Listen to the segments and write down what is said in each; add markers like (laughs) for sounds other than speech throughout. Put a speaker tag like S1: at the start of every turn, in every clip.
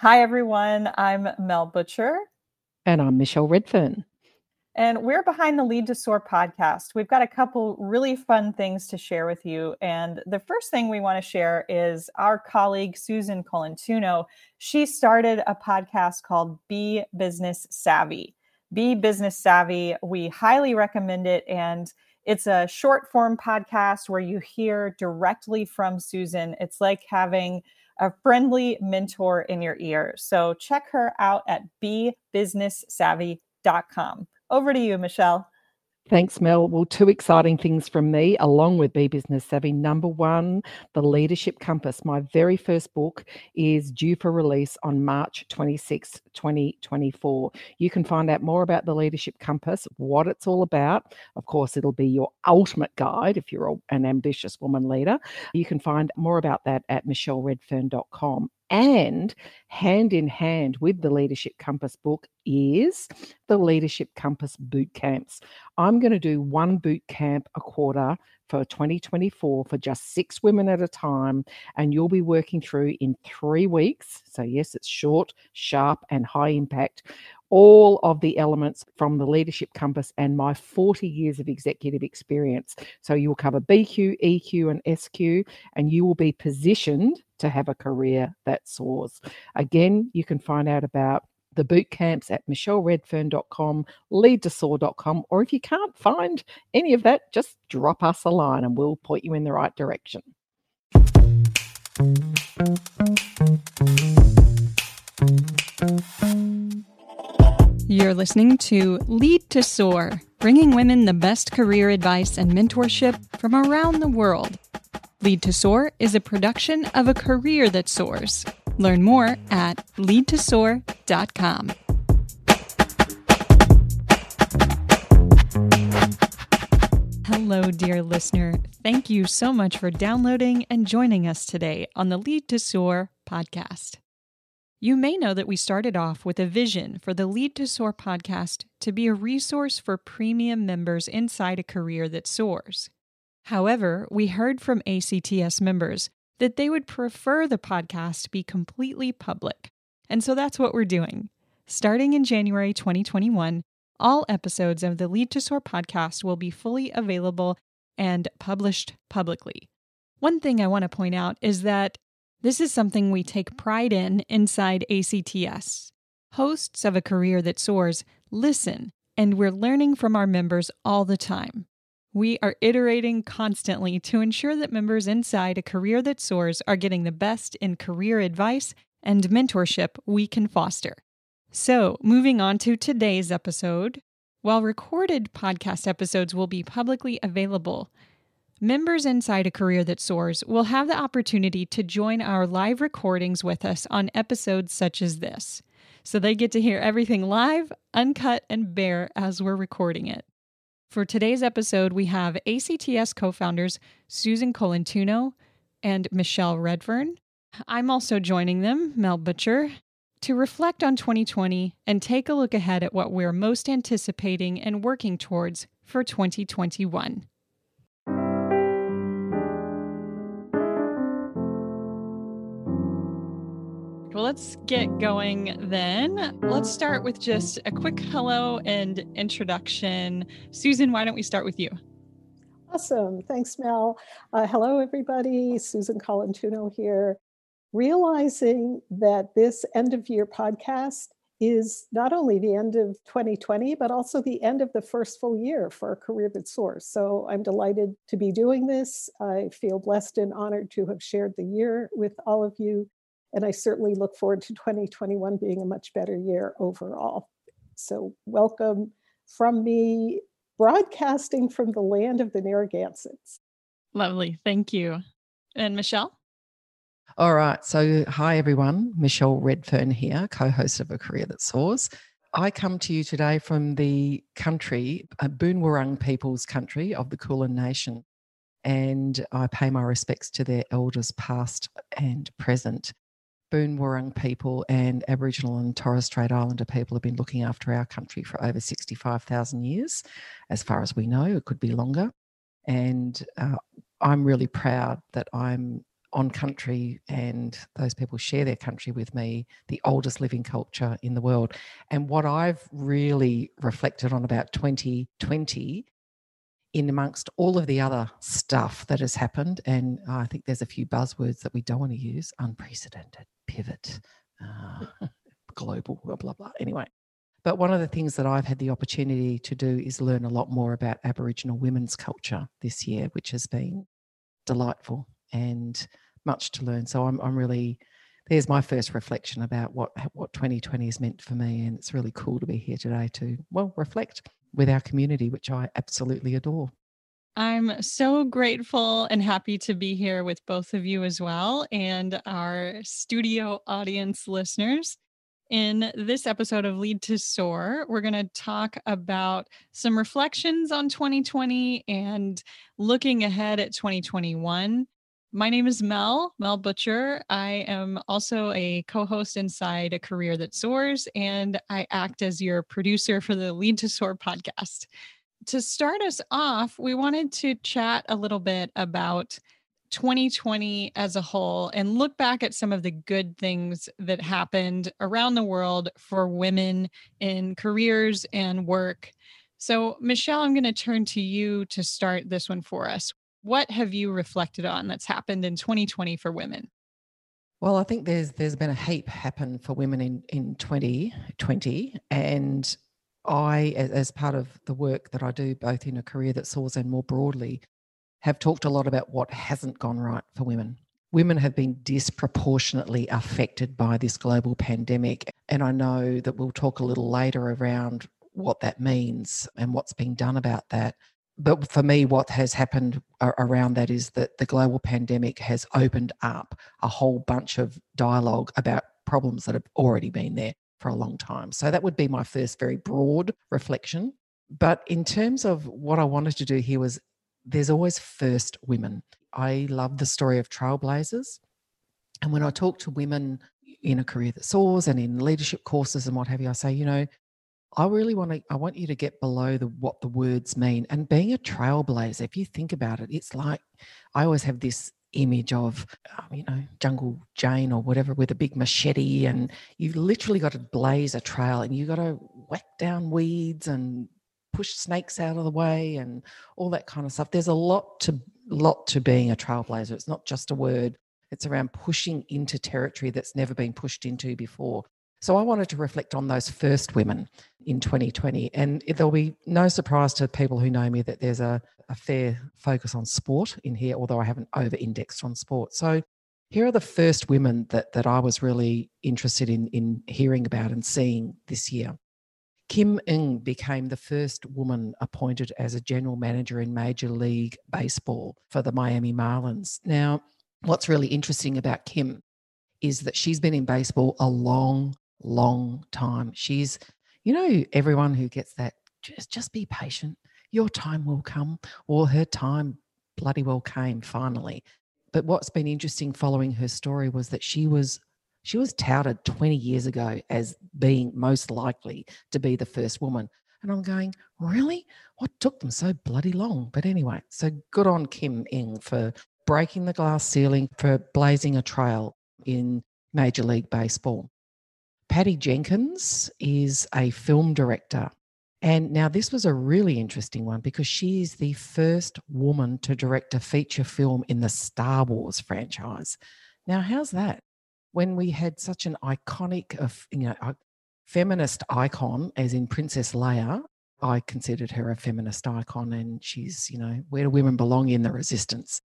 S1: Hi, everyone. I'm Mel Butcher.
S2: And I'm Michelle Redfern.
S1: And we're behind the Lead to Soar podcast. We've got a couple really fun things to share with you. And the first thing we want to share is our colleague, Susan Colantuono. She started a podcast called Be Business Savvy. Be Business Savvy. We highly recommend it. And it's a short form podcast where you hear directly from Susan. It's like having a friendly mentor in your ear. So check her out at bebusinesssavvy.com. Over to you, Michelle.
S2: Thanks, Mel. Well, two exciting things from me, along with Be Business Savvy. Number one, The Leadership Compass. My very first book is due for release on March 26, 2024. You can find out more about The Leadership Compass, what it's all about. Of course, it'll be your ultimate guide if you're an ambitious woman leader. You can find more about that at michelleredfern.com. And hand in hand with the Leadership Compass book is the Leadership Compass boot camps. I'm going to do one boot camp a quarter for 2024 for just six women at a time. And you'll be working through in three weeks. So, yes, it's short, sharp, and high impact all of the elements from the leadership compass and my 40 years of executive experience. So you will cover BQ, EQ, and SQ, and you will be positioned to have a career that soars. Again, you can find out about the boot camps at michelleredfern.com, leadtosoar.com, or if you can't find any of that, just drop us a line and we'll point you in the right direction.
S3: You're listening to Lead to Soar, bringing women the best career advice and mentorship from around the world. Lead to Soar is a production of a career that soars. Learn more at leadtosoar.com. Hello, dear listener. Thank you so much for downloading and joining us today on the Lead to Soar podcast. You may know that we started off with a vision for the Lead to Soar podcast to be a resource for premium members inside a career that soars. However, we heard from ACTS members that they would prefer the podcast be completely public. And so that's what we're doing. Starting in January 2021, all episodes of the Lead to Soar podcast will be fully available and published publicly. One thing I want to point out is that this is something we take pride in inside ACTS. Hosts of a career that soars listen, and we're learning from our members all the time. We are iterating constantly to ensure that members inside a career that soars are getting the best in career advice and mentorship we can foster. So, moving on to today's episode. While recorded podcast episodes will be publicly available, Members inside a career that soars will have the opportunity to join our live recordings with us on episodes such as this. So they get to hear everything live, uncut, and bare as we're recording it. For today's episode, we have ACTS co founders Susan Colantuono and Michelle Redfern. I'm also joining them, Mel Butcher, to reflect on 2020 and take a look ahead at what we're most anticipating and working towards for 2021. Well, let's get going then. Let's start with just a quick hello and introduction. Susan, why don't we start with you?
S4: Awesome. Thanks, Mel. Uh, hello, everybody. Susan Colantuono here. Realizing that this end of year podcast is not only the end of 2020, but also the end of the first full year for career that soars. So I'm delighted to be doing this. I feel blessed and honored to have shared the year with all of you. And I certainly look forward to (laughs) 2021 being a much better year overall. So, welcome from me, broadcasting from the land of the Narragansetts.
S3: Lovely. Thank you. And Michelle?
S2: All right. So, hi, everyone. Michelle Redfern here, co host of A Career That Soars. I come to you today from the country, uh, Boon Wurrung people's country of the Kulin Nation. And I pay my respects to their elders, past and present. Boon Wurrung people and Aboriginal and Torres Strait Islander people have been looking after our country for over 65,000 years. As far as we know, it could be longer. And uh, I'm really proud that I'm on country and those people share their country with me, the oldest living culture in the world. And what I've really reflected on about 2020 in amongst all of the other stuff that has happened, and I think there's a few buzzwords that we don't want to use unprecedented, pivot, uh, (laughs) global, blah, blah, blah. Anyway, but one of the things that I've had the opportunity to do is learn a lot more about Aboriginal women's culture this year, which has been delightful and much to learn. So I'm, I'm really, there's my first reflection about what, what 2020 has meant for me. And it's really cool to be here today to, well, reflect with our community, which I absolutely adore.
S3: I'm so grateful and happy to be here with both of you as well and our studio audience listeners. In this episode of Lead to Soar, we're going to talk about some reflections on 2020 and looking ahead at 2021. My name is Mel, Mel Butcher. I am also a co host inside A Career That Soars, and I act as your producer for the Lead to Soar podcast. To start us off, we wanted to chat a little bit about 2020 as a whole and look back at some of the good things that happened around the world for women in careers and work. So, Michelle, I'm going to turn to you to start this one for us. What have you reflected on that's happened in 2020 for women?
S2: Well, I think there's there's been a heap happen for women in in 2020, and I, as part of the work that I do, both in a career that soars and more broadly, have talked a lot about what hasn't gone right for women. Women have been disproportionately affected by this global pandemic. And I know that we'll talk a little later around what that means and what's being done about that. But for me, what has happened uh, around that is that the global pandemic has opened up a whole bunch of dialogue about problems that have already been there for a long time. So that would be my first very broad reflection. But in terms of what I wanted to do here was there's always first women. I love the story of trailblazers. And when I talk to women in a career that soars and in leadership courses and what have you, I say, you know, I really want to I want you to get below the what the words mean. And being a trailblazer, if you think about it, it's like I always have this image of um, you know jungle jane or whatever with a big machete and you've literally got to blaze a trail and you've got to whack down weeds and push snakes out of the way and all that kind of stuff. There's a lot to lot to being a trailblazer. It's not just a word. It's around pushing into territory that's never been pushed into before. So I wanted to reflect on those first women in 2020. And there'll be no surprise to people who know me that there's a, a fair focus on sport in here, although I haven't over indexed on sport. So here are the first women that, that I was really interested in, in hearing about and seeing this year. Kim Ng became the first woman appointed as a general manager in Major League Baseball for the Miami Marlins. Now, what's really interesting about Kim is that she's been in baseball a long, long time. She's, you know, everyone who gets that, just, just be patient. Your time will come, or her time bloody well came finally. But what's been interesting following her story was that she was she was touted 20 years ago as being most likely to be the first woman. And I'm going, really? What took them so bloody long? But anyway, so good on Kim Ng for breaking the glass ceiling, for blazing a trail in Major League Baseball. Patty Jenkins is a film director. And now this was a really interesting one because she is the first woman to direct a feature film in the Star Wars franchise. Now, how's that? when we had such an iconic, uh, of you know, uh, feminist icon, as in Princess Leia, I considered her a feminist icon, and she's, you know, where do women belong in the resistance?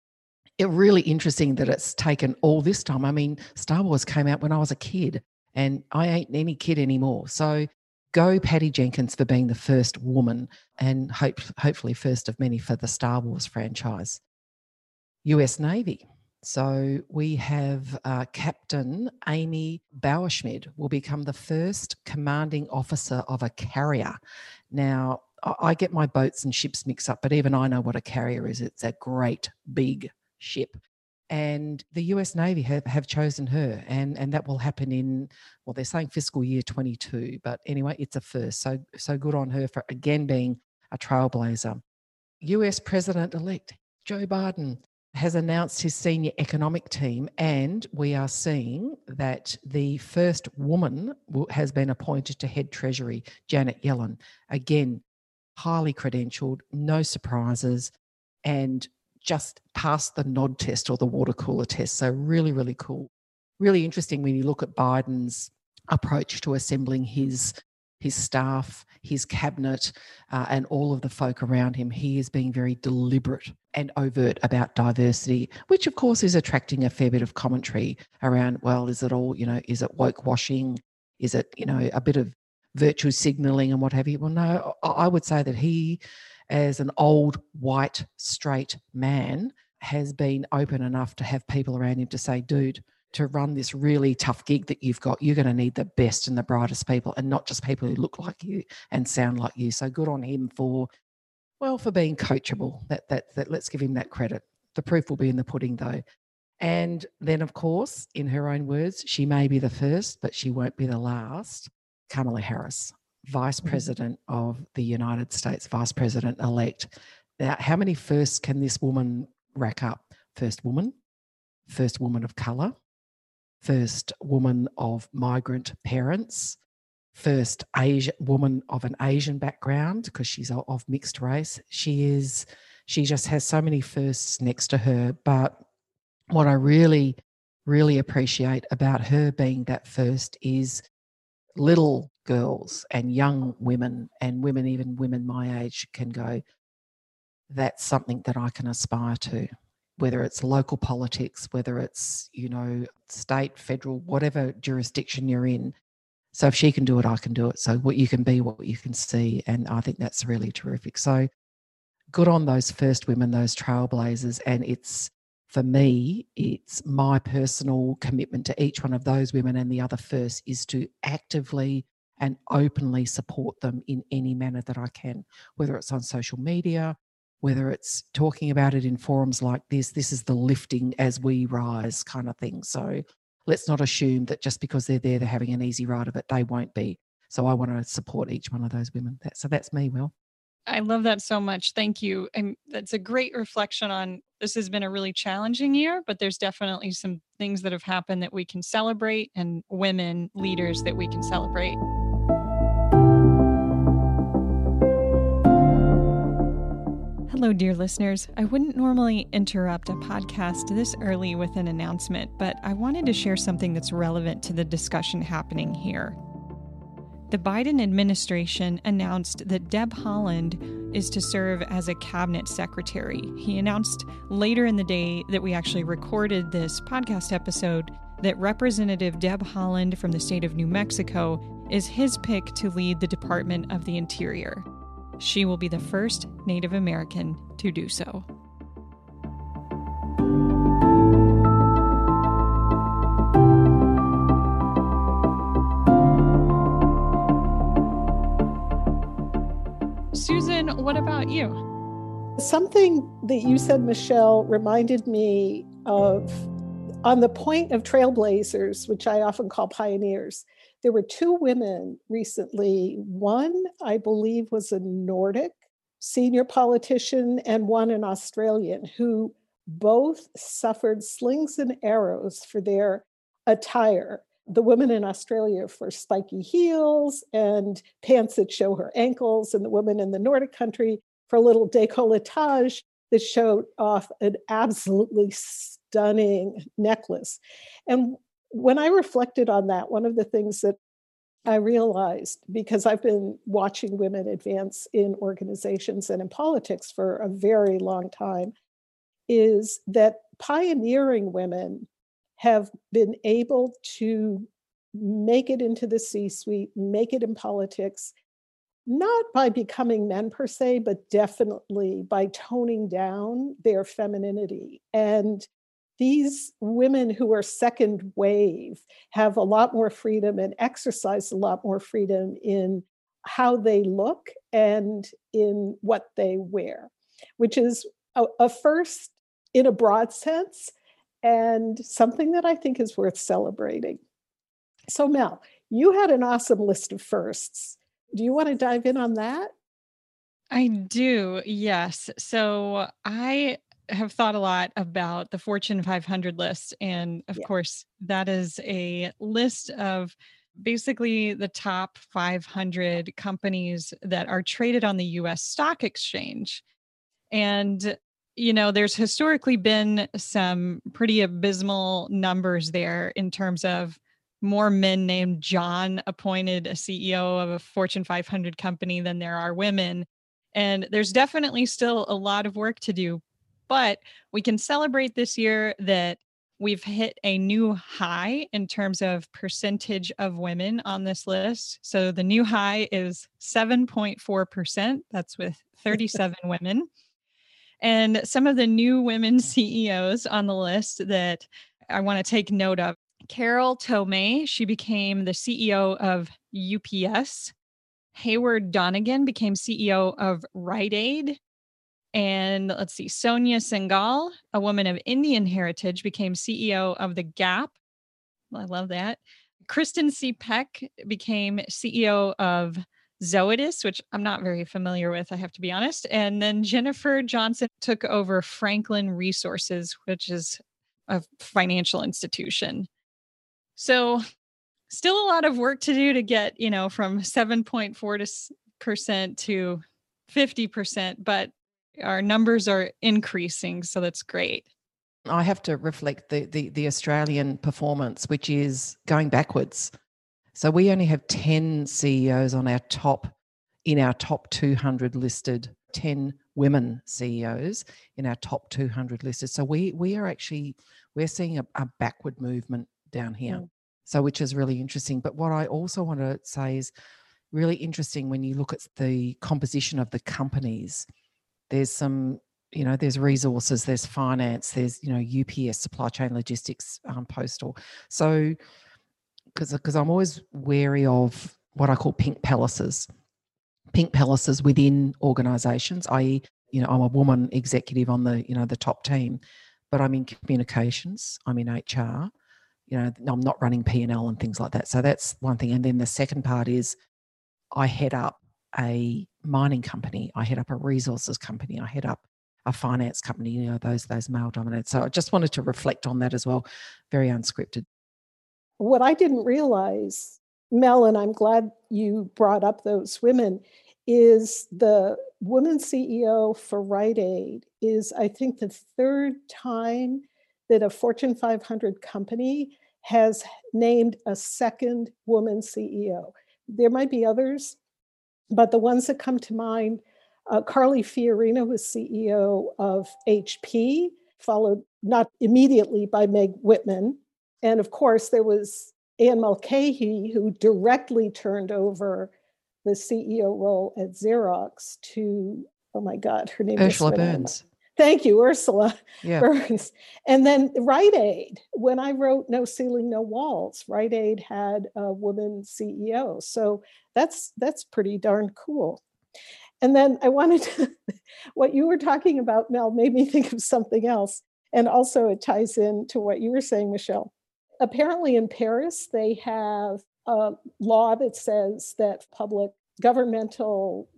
S2: It really interesting that it's taken all this time. I mean, Star Wars came out when I was a kid, and I ain't any kid anymore. So go Patty Jenkins for being the first woman, and hope, hopefully first of many for the Star Wars franchise. US Navy. So we have uh, Captain Amy Bauerschmidt will become the first commanding officer of a carrier. Now, I get my boats and ships mixed up, but even I know what a carrier is. It's a great big ship. And the US Navy have, have chosen her, and, and that will happen in, well, they're saying fiscal year 22, but anyway, it's a first. So, so good on her for again being a trailblazer. US President elect Joe Biden has announced his senior economic team, and we are seeing that the first woman has been appointed to head Treasury, Janet Yellen. Again, highly credentialed, no surprises, and just passed the nod test or the water cooler test. So, really, really cool. Really interesting when you look at Biden's approach to assembling his his staff, his cabinet, uh, and all of the folk around him. He is being very deliberate and overt about diversity, which of course is attracting a fair bit of commentary around, well, is it all, you know, is it woke washing? Is it, you know, a bit of virtue signaling and what have you? Well, no, I would say that he, as an old white straight man, has been open enough to have people around him to say, dude, to run this really tough gig that you've got, you're going to need the best and the brightest people and not just people who look like you and sound like you. So good on him for, well, for being coachable. That, that, that let's give him that credit. The proof will be in the pudding though. And then, of course, in her own words, she may be the first, but she won't be the last. Kamala Harris, Vice mm-hmm. President of the United States, Vice President elect. Now, how many firsts can this woman rack up? First woman, first woman of color, first woman of migrant parents, first Asian woman of an Asian background because she's of mixed race. She is, she just has so many firsts next to her. But what I really, really appreciate about her being that first is little girls and young women and women, even women my age, can go, that's something that I can aspire to whether it's local politics, whether it's, you know, state, federal, whatever jurisdiction you're in. So if she can do it, I can do it. So what you can be, what you can see. And I think that's really terrific. So good on those first women, those trailblazers. And it's, for me, it's my personal commitment to each one of those women and the other first is to actively and openly support them in any manner that I can, whether it's on social media, whether it's talking about it in forums like this, this is the lifting as we rise kind of thing. So let's not assume that just because they're there, they're having an easy ride of it. They won't be. So I want to support each one of those women. So that's me, Will.
S3: I love that so much. Thank you. And that's a great reflection on this has been a really challenging year, but there's definitely some things that have happened that we can celebrate and women leaders that we can celebrate. Hello, dear listeners. I wouldn't normally interrupt a podcast this early with an announcement, but I wanted to share something that's relevant to the discussion happening here. The Biden administration announced that Deb Haaland is to serve as a cabinet secretary. He announced later in the day that we actually recorded this podcast episode that Representative Deb Haaland from the state of New Mexico is his pick to lead the Department of the Interior. She will be the first Native American to do so. What about you?
S4: Something that you said, Michelle, reminded me of on the point of trailblazers, which I often call pioneers. There were two women recently. One, I believe, was a Nordic senior politician, and one an Australian, who both suffered slings and arrows for their attire. The woman in Australia for spiky heels and pants that show her ankles, and the woman in the Nordic country for a little decolletage that showed off an absolutely stunning necklace. And when I reflected on that, one of the things that I realized, because I've been watching women advance in organizations and in politics for a very long time, is that pioneering women have been able to make it into the C suite, make it in politics, not by becoming men per se, but definitely by toning down their femininity. And these women who are second wave have a lot more freedom and exercise a lot more freedom in how they look and in what they wear, which is a, a first in a broad sense and something that I think is worth celebrating. So, Mel, you had an awesome list of firsts. Do you want to dive in on that?
S3: I do, yes. So I have thought a lot about the Fortune 500 list. And of yeah. course, that is a list of basically the top 500 companies that are traded on the US stock exchange. And, you know, there's historically been some pretty abysmal numbers there in terms of more men named John appointed a CEO of a Fortune 500 company than there are women. And there's definitely still a lot of work to do. But we can celebrate this year that we've hit a new high in terms of percentage of women on this list. So the new high is 7.4%. That's with (laughs) 37 women. And some of the new women (laughs) CEOs on the list that I want to take note of Carol Tomé, she became the CEO of UPS. Heyward Donigan became CEO of Rite Aid. And let's see, Sonia Syngal, a woman of Indian heritage, became CEO of The Gap. I love that. Kristin C. Peck became CEO of Zoetis, which I'm not very familiar with, I have to be honest. And then Jennifer Johnson took over Franklin Resources, which is a financial institution. So still a lot of work to do to get, you know, from 7.4 percent to 50%, but our numbers are increasing, so that's great.
S2: I have to reflect the, the, the Australian performance, which is going backwards. So we only have 10 CEOs on our top in our top 200 listed 10 women CEOs in our top 200 listed. So we we are actually we're seeing a, a backward movement down here. Mm. So which is really interesting. But what I also want to say is really interesting when you look at the composition of the companies there's some you know there's resources there's finance there's you know ups supply chain logistics um, postal so because because i'm always wary of what i call pink palaces pink palaces within organizations i.e you know i'm a woman executive on the you know the top team but i'm in communications i'm in hr you know i'm not running p&l and things like that so that's one thing and then the second part is i head up a mining company, I head up a resources company, I head up a finance company, you know, those those male dominated. So I just wanted to reflect on that as well. Very unscripted.
S4: What I didn't realize, Mel, and I'm glad you brought up those women, is the woman CEO for Rite Aid is, I think, the third time that a Fortune 500 company has named a second woman CEO. There might be others, but the ones that come to mind, uh, Carly Fiorina was CEO of HP, followed not immediately by Meg Whitman. And of course, there was Anne Mulcahy, who directly turned over the CEO role at Xerox to, oh my God, her name is
S2: Ursula Burns.
S4: Thank you, Ursula yeah. Burns. And then Rite Aid, when I wrote No Ceiling, No Walls, Rite Aid had a woman CEO. So that's that's pretty darn cool. And then I wanted to, (laughs) what you were talking about, Mel, made me think of something else. And also it ties in to what you were saying, Michelle. Apparently in Paris, they have a law that says that public governmental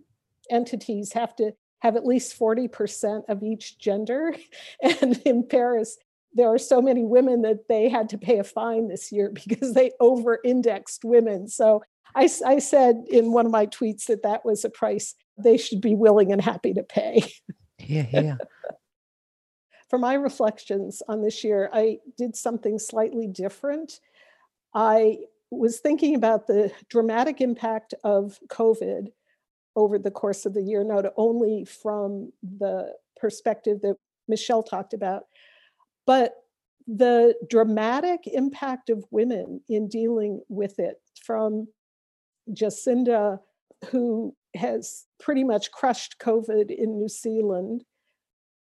S4: entities have to have at least 40% of each gender. (laughs) And in Paris, there are so many women that they had to pay a fine this year (laughs) because they over indexed women. So I, I said in one of my tweets that that was a price they should be willing and happy to pay.
S2: Yeah, yeah.
S4: For my reflections on this year, I did something slightly different. I was thinking about the dramatic impact of COVID over the course of the year, not only from the perspective that Michelle talked about, but the dramatic impact of women in dealing with it from Jacinda, who has pretty much crushed COVID in New Zealand,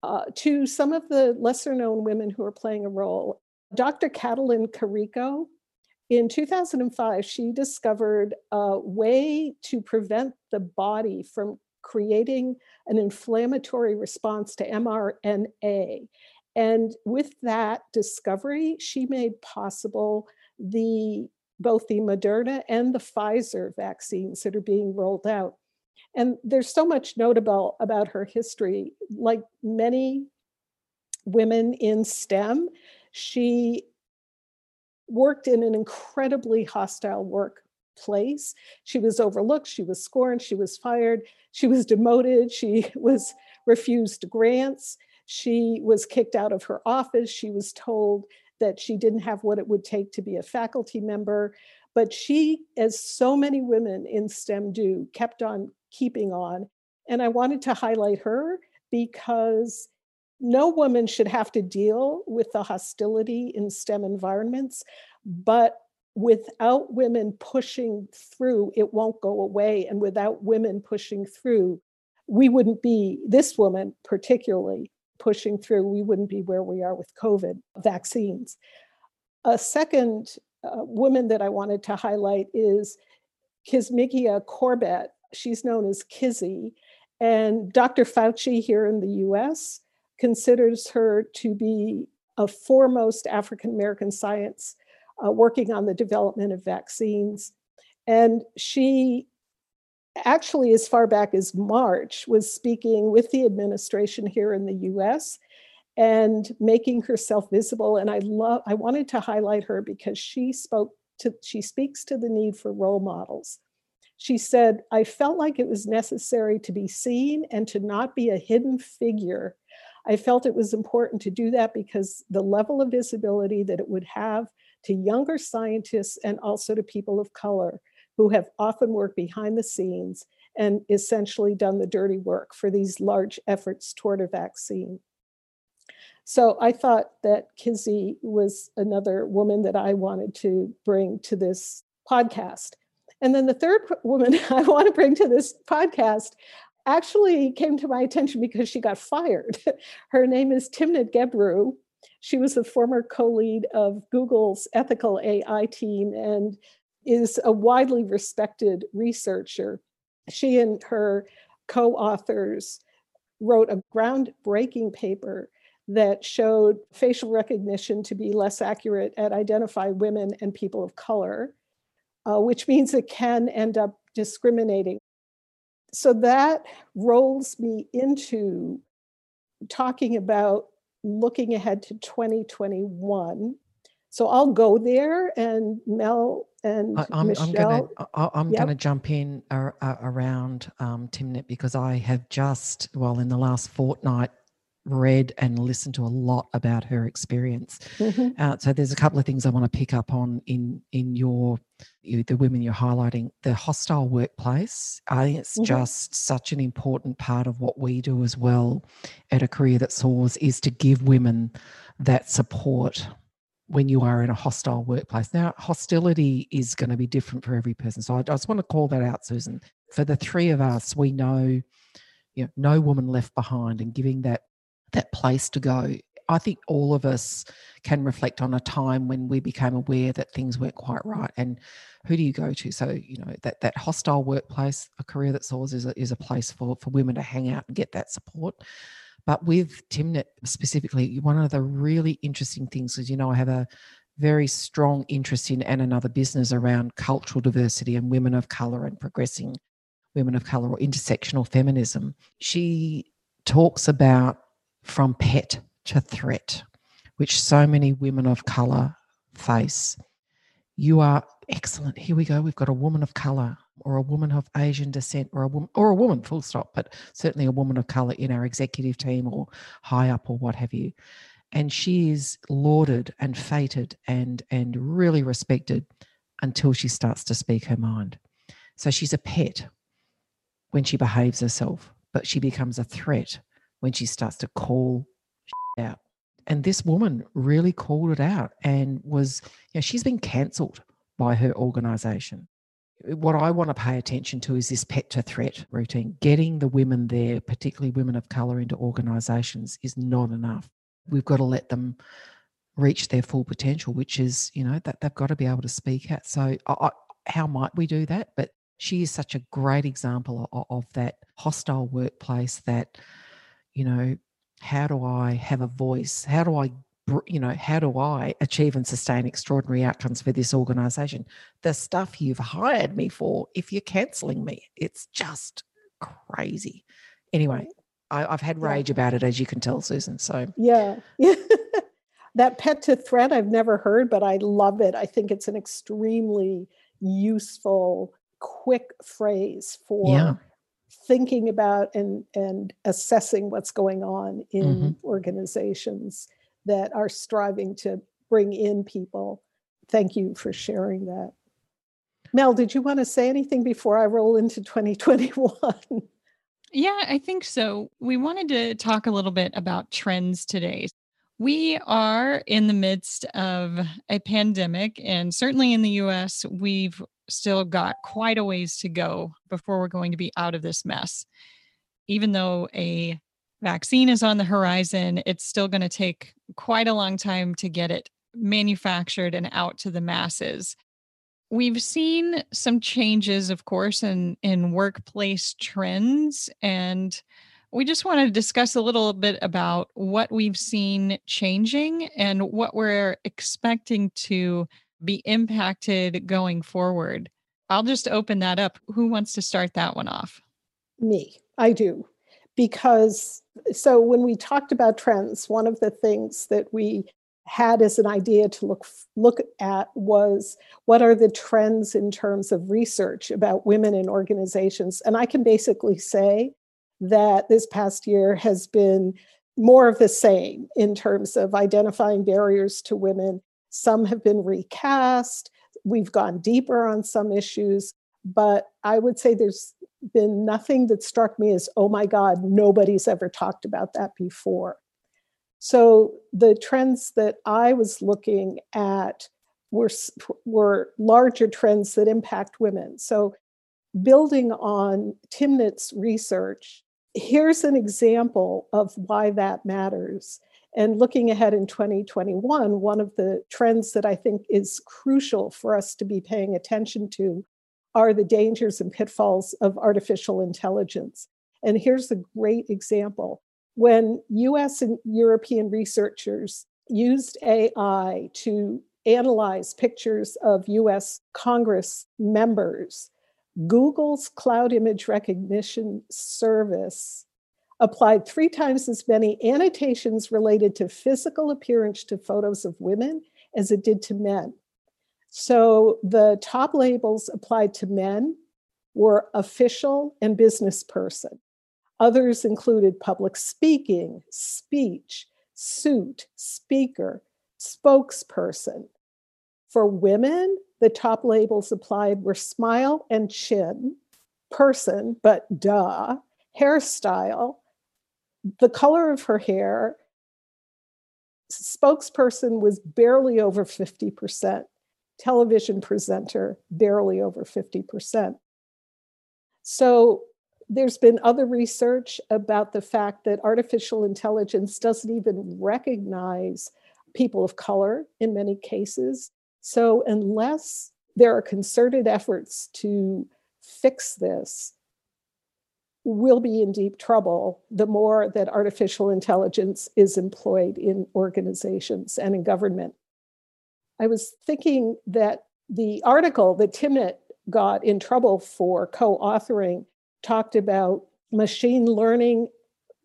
S4: uh, to some of the lesser known women who are playing a role. Dr. Katalin Karikó, in 2005, she discovered a way to prevent the body from creating an inflammatory response to mRNA. And with that discovery, she made possible the both the Moderna and the Pfizer vaccines that are being rolled out. And there's so much notable about her history. Like many women in STEM. She worked in an incredibly hostile workplace. She was overlooked, she was scorned, she was fired, she was demoted, she (laughs) was refused grants, she was kicked out of her office, she was told that she didn't have what it would take to be a faculty member. But she, as so many women in STEM do, kept on keeping on. And I wanted to highlight her because no woman should have to deal with the hostility in STEM environments, but without women pushing through, it won't go away. And without women pushing through, we wouldn't be, this woman particularly, pushing through, we wouldn't be where we are with COVID vaccines. A second uh, woman that I wanted to highlight is Kizzmekia Corbett. She's known as Kizzy. And Dr. Fauci here in the US considers her to be a foremost African American science uh, working on the development of vaccines. And she actually, as far back as March, was speaking with the administration here in the US and making herself visible. And I love, I wanted to highlight her because she spoke to, she speaks to the need for role models. She said, I felt like it was necessary to be seen and to not be a hidden figure I felt it was important to do that because the level of visibility that it would have to younger scientists and also to people of color who have often worked behind the scenes and essentially done the dirty work for these large efforts toward a vaccine. So I thought that Kizzy was another woman that I wanted to bring to this podcast. And then the third woman (laughs) I want to bring to this podcast actually came to my attention because she got fired. (laughs) Her name is Timnit Gebru. She was the former co lead of Google's ethical AI team and is a widely respected researcher. She and her co authors wrote a groundbreaking paper that showed facial recognition to be less accurate at identify women and people of color, uh, which means it can end up discriminating so that rolls me into talking about looking ahead to 2021 so i'll go there and mel and I,
S2: am
S4: Michelle.
S2: gonna i'm yep. gonna jump in uh, around um, timnit because i have just well in the last fortnight read and listened to a lot about her experience. Mm-hmm. Uh, so there's a couple of things I want to pick up on in in your you, the women you're highlighting. The hostile workplace. I think it's mm-hmm. just such an important part of what we do as well at a career that soars is to give women that support when you are in a hostile workplace. Now, hostility is going to be different for every person. So I just want to call that out, Susan. For the three of us, we know you know, no woman left behind and giving that that place to go. I think all of us can reflect on a time when we became aware that things weren't quite right. And who do you go to? So, you know, that, that hostile workplace, a career that soars is a, is a place for, for women to hang out and get that support. But with Timnit specifically, one of the really interesting things is, you know, I have a very strong interest in and another business around cultural diversity and women of color and progressing women of color or intersectional feminism. She talks about from pet to threat, which so many women of color face. You are excellent. Here we go. We've got a woman of color or a woman of Asian descent or a woman or a woman, full stop, but certainly a woman of color in our executive team or high up or what have you. And she is lauded and feted and and really respected until she starts to speak her mind. So she's a pet when she behaves herself, but she becomes a threat when she starts to call (laughs) out. And this woman really called it out and was, you know, she's been cancelled by her organization. What I want to pay attention to is this pet to threat routine. Getting the women there, particularly women of colour, into organizations is not enough. We've got to let them reach their full potential, which is, you know, that they've got to be able to speak out. So, I, how might we do that? But she is such a great example of, of that hostile workplace that you know, how do I have a voice? How do I, you know, how do I achieve and sustain extraordinary outcomes for this organization? The stuff you've hired me for, if you're canceling me, it's just crazy. Anyway, I, have had rage yeah. about it, as you can tell, Susan. So
S4: yeah, (laughs) that pet to threat I've never heard, but I love it. I think it's an extremely useful, quick phrase for yeah. Thinking about and and assessing what's going on in mm-hmm. organizations that are striving to bring in people. Thank you for sharing that. Mel, did you want to say anything before I roll into 2021?
S3: Yeah, I think so. We wanted to talk a little bit about trends today. We are in the midst of a pandemic, and certainly in the US, we've still got quite a ways to go before we're going to be out of this mess. Even though a vaccine is on the horizon, it's still going to take quite a long time to get it manufactured and out to the masses. We've seen some changes, of course, in, in workplace trends and we just want to discuss a little bit about what we've seen changing and what we're expecting to be impacted going forward. I'll just open that up. Who wants to start that one off?
S4: Me. I do. Because so when we talked about trends, one of the things that we had as an idea to look look at was what are the trends in terms of research about women in organizations and i can basically say that this past year has been more of the same in terms of identifying barriers to women. Some have been recast. We've gone deeper on some issues, but I would say there's been nothing that struck me as, oh my God, nobody's ever talked about that before. So the trends that I was looking at were, were larger trends that impact women. So building on Timnit's research, here's an example of why that matters. And looking ahead in 2021, one of the trends that I think is crucial for us to be paying attention to are the dangers and pitfalls of artificial intelligence. And here's a great example. When US and European researchers used AI to analyze pictures of US Congress members Google's cloud image recognition service applied three times as many annotations related to physical appearance to photos of women as it did to men. So the top labels applied to men were official and business person. Others included public speaking, speech, suit, speaker, spokesperson. For women, the top labels applied were smile and chin, person, but duh, hairstyle, the color of her hair. Spokesperson was barely over 50%, television presenter, barely over 50%. So there's been other research about the fact that artificial intelligence doesn't even recognize people of color in many cases. So, unless there are concerted efforts to fix this, we'll be in deep trouble the more that artificial intelligence is employed in organizations and in government. I was thinking that the article that Timnit got in trouble for co authoring talked about machine learning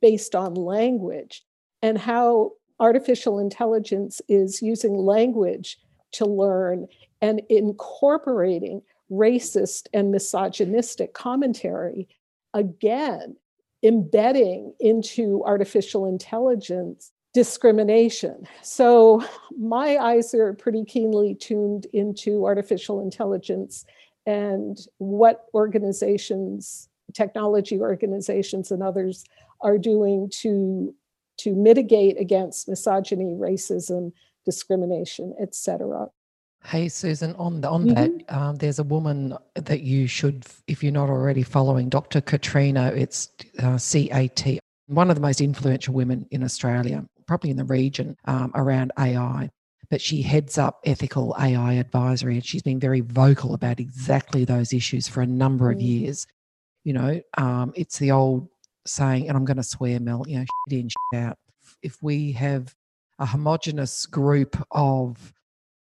S4: based on language and how artificial intelligence is using language to learn and incorporating racist and misogynistic commentary, again, embedding into artificial intelligence discrimination. So my eyes are pretty keenly tuned into artificial intelligence and what organizations, technology organizations and others are doing to to mitigate against misogyny, racism, discrimination, etc.
S2: Hey Susan, on the, on mm-hmm. that, um, there's a woman that you should, if you're not already following, Dr. Catriona. It's uh, CAT, one of the most influential women in Australia, probably in the region um, around AI. But she heads up ethical AI advisory, and she's been very vocal about exactly those issues for a number of mm. years. You know, um, it's the old saying, and I'm going to swear, Mel. You know, shit in, shit out. If we have a homogenous group of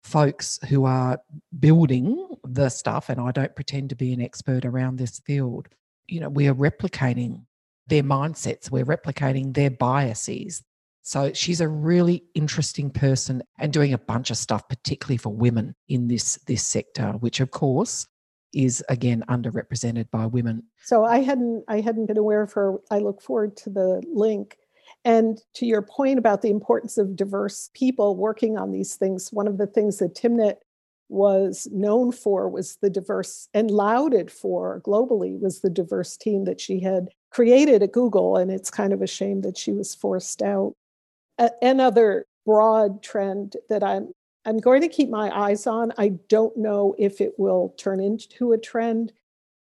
S2: folks who are building the stuff, and I don't pretend to be an expert around this field, you know, we are replicating their mindsets, we're replicating their biases. So she's a really interesting person and doing a bunch of stuff, particularly for women in this this sector, which of course is again underrepresented by women.
S4: So I hadn't I hadn't been aware of her. I look forward to the link. And to your point about the importance of diverse people working on these things, one of the things that Timnit was known for was the diverse and lauded for globally was the diverse team that she had created at Google. And it's kind of a shame that she was forced out. Another broad trend that I'm I'm going to keep my eyes on. I don't know if it will turn into a trend,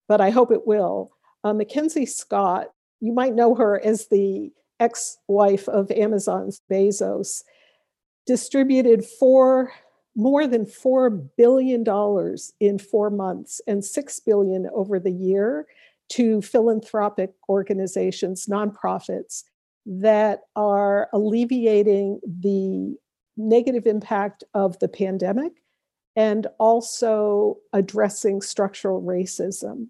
S4: but I hope it will. Uh, Mackenzie Scott, you might know her as the ex wife of Amazon's Bezos, distributed four more than $4 billion in four months and 6 billion over the year to philanthropic organizations, nonprofits that are alleviating the negative impact of the pandemic and also addressing structural racism.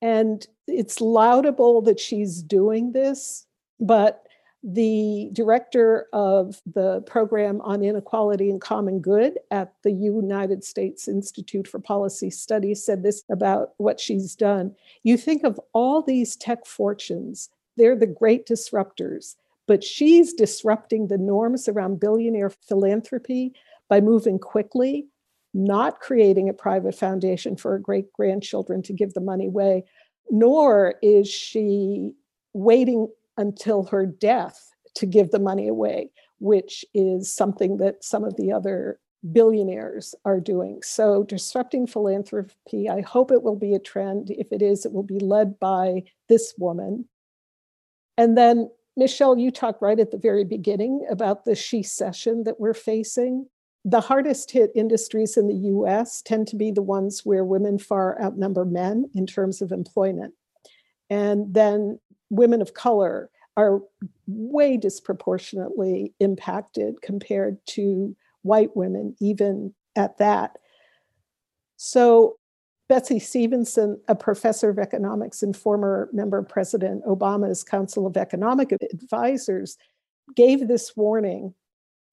S4: And it's laudable that she's doing this, but the director of the program on inequality and common good at the United States Institute for Policy Studies said this about what she's done. You think of all these tech fortunes, they're the great disruptors, but she's disrupting the norms around billionaire philanthropy by moving quickly, not creating a private foundation for her great grandchildren to give the money away, nor is she waiting until her death to give the money away, which is something that some of the other billionaires are doing. So, disrupting philanthropy, I hope it will be a trend. If it is, it will be led by this woman. And then, Michelle, you talked right at the very beginning about the shecession that we're facing. The hardest hit industries in the US tend to be the ones where women far outnumber men in terms of employment. And then women of color are way disproportionately impacted compared to white women, even at that. So, Betsy Stevenson, a professor of economics and former member of President Obama's Council of Economic Advisors, gave this warning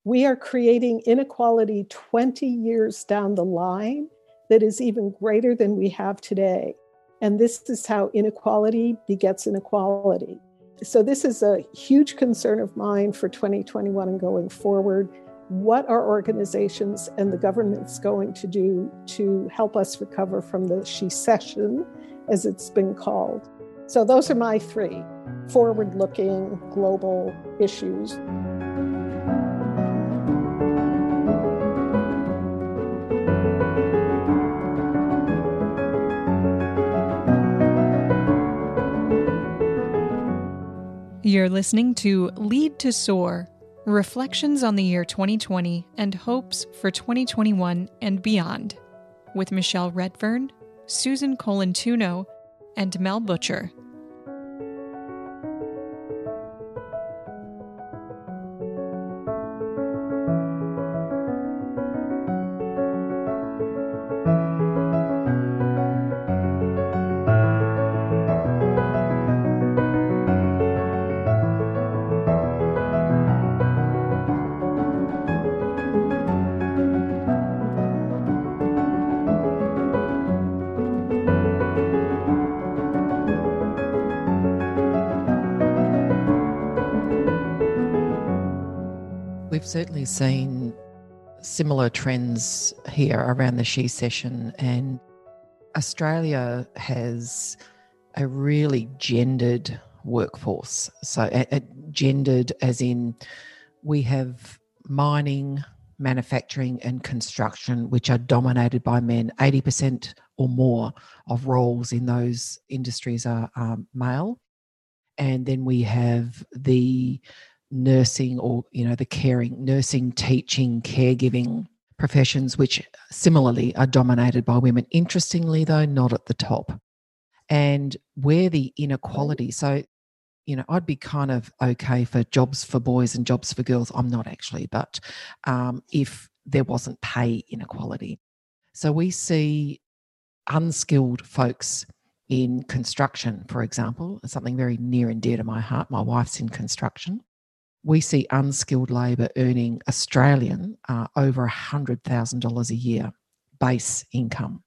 S4: we are creating inequality 20 years down the line that is even greater than we have today. And this is how inequality begets inequality. So, this is a huge concern of mine for 2021 and going forward. What are organizations and the governments going to do to help us recover from the shecession, as it's been called? So, those are my three forward looking global issues.
S3: You're listening to Lead to Soar Reflections on the Year 2020 and Hopes for 2021 and Beyond with Michelle Redfern, Susan Colantuono, and Mel Butcher.
S2: Certainly seen similar trends here around the shecession and Australia has a really gendered workforce. So, a, a gendered as in we have mining, manufacturing, and construction, which are dominated by men. 80% or more of roles in those industries are um, male. And then we have the nursing or you know the caring nursing teaching caregiving professions which similarly are dominated by women interestingly though not at the top and where the inequality so you know i'd be kind of okay for jobs for boys and jobs for girls i'm not actually but um, if there wasn't pay inequality so we see unskilled folks in construction, for example, something very near and dear to my heart. My wife's in construction. We see unskilled labour earning Australian uh, over $100,000 a year base income.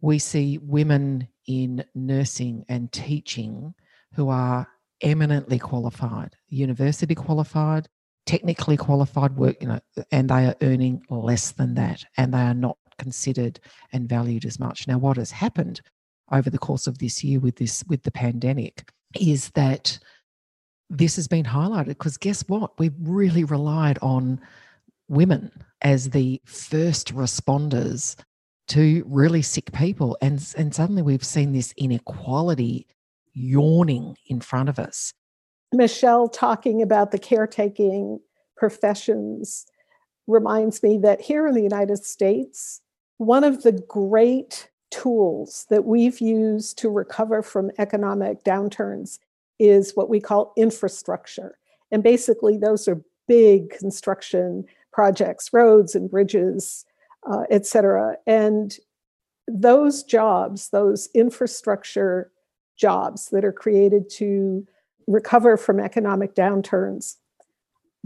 S2: We see women in nursing and teaching who are eminently qualified, university qualified, technically qualified work, you know, and they are earning less than that and they are not considered and valued as much. Now, what has happened over the course of this year with this with the pandemic is that this has been highlighted because guess what? We've really relied on women as the first responders to really sick people. And, and suddenly we've seen this inequality yawning in front of us.
S4: Michelle talking about the caretaking professions reminds me that here in the United States, one of the great tools that we've used to recover from economic downturns is what we call infrastructure. And basically, those are big construction projects, roads and bridges, uh, et cetera. And those jobs, those infrastructure jobs that are created to recover from economic downturns,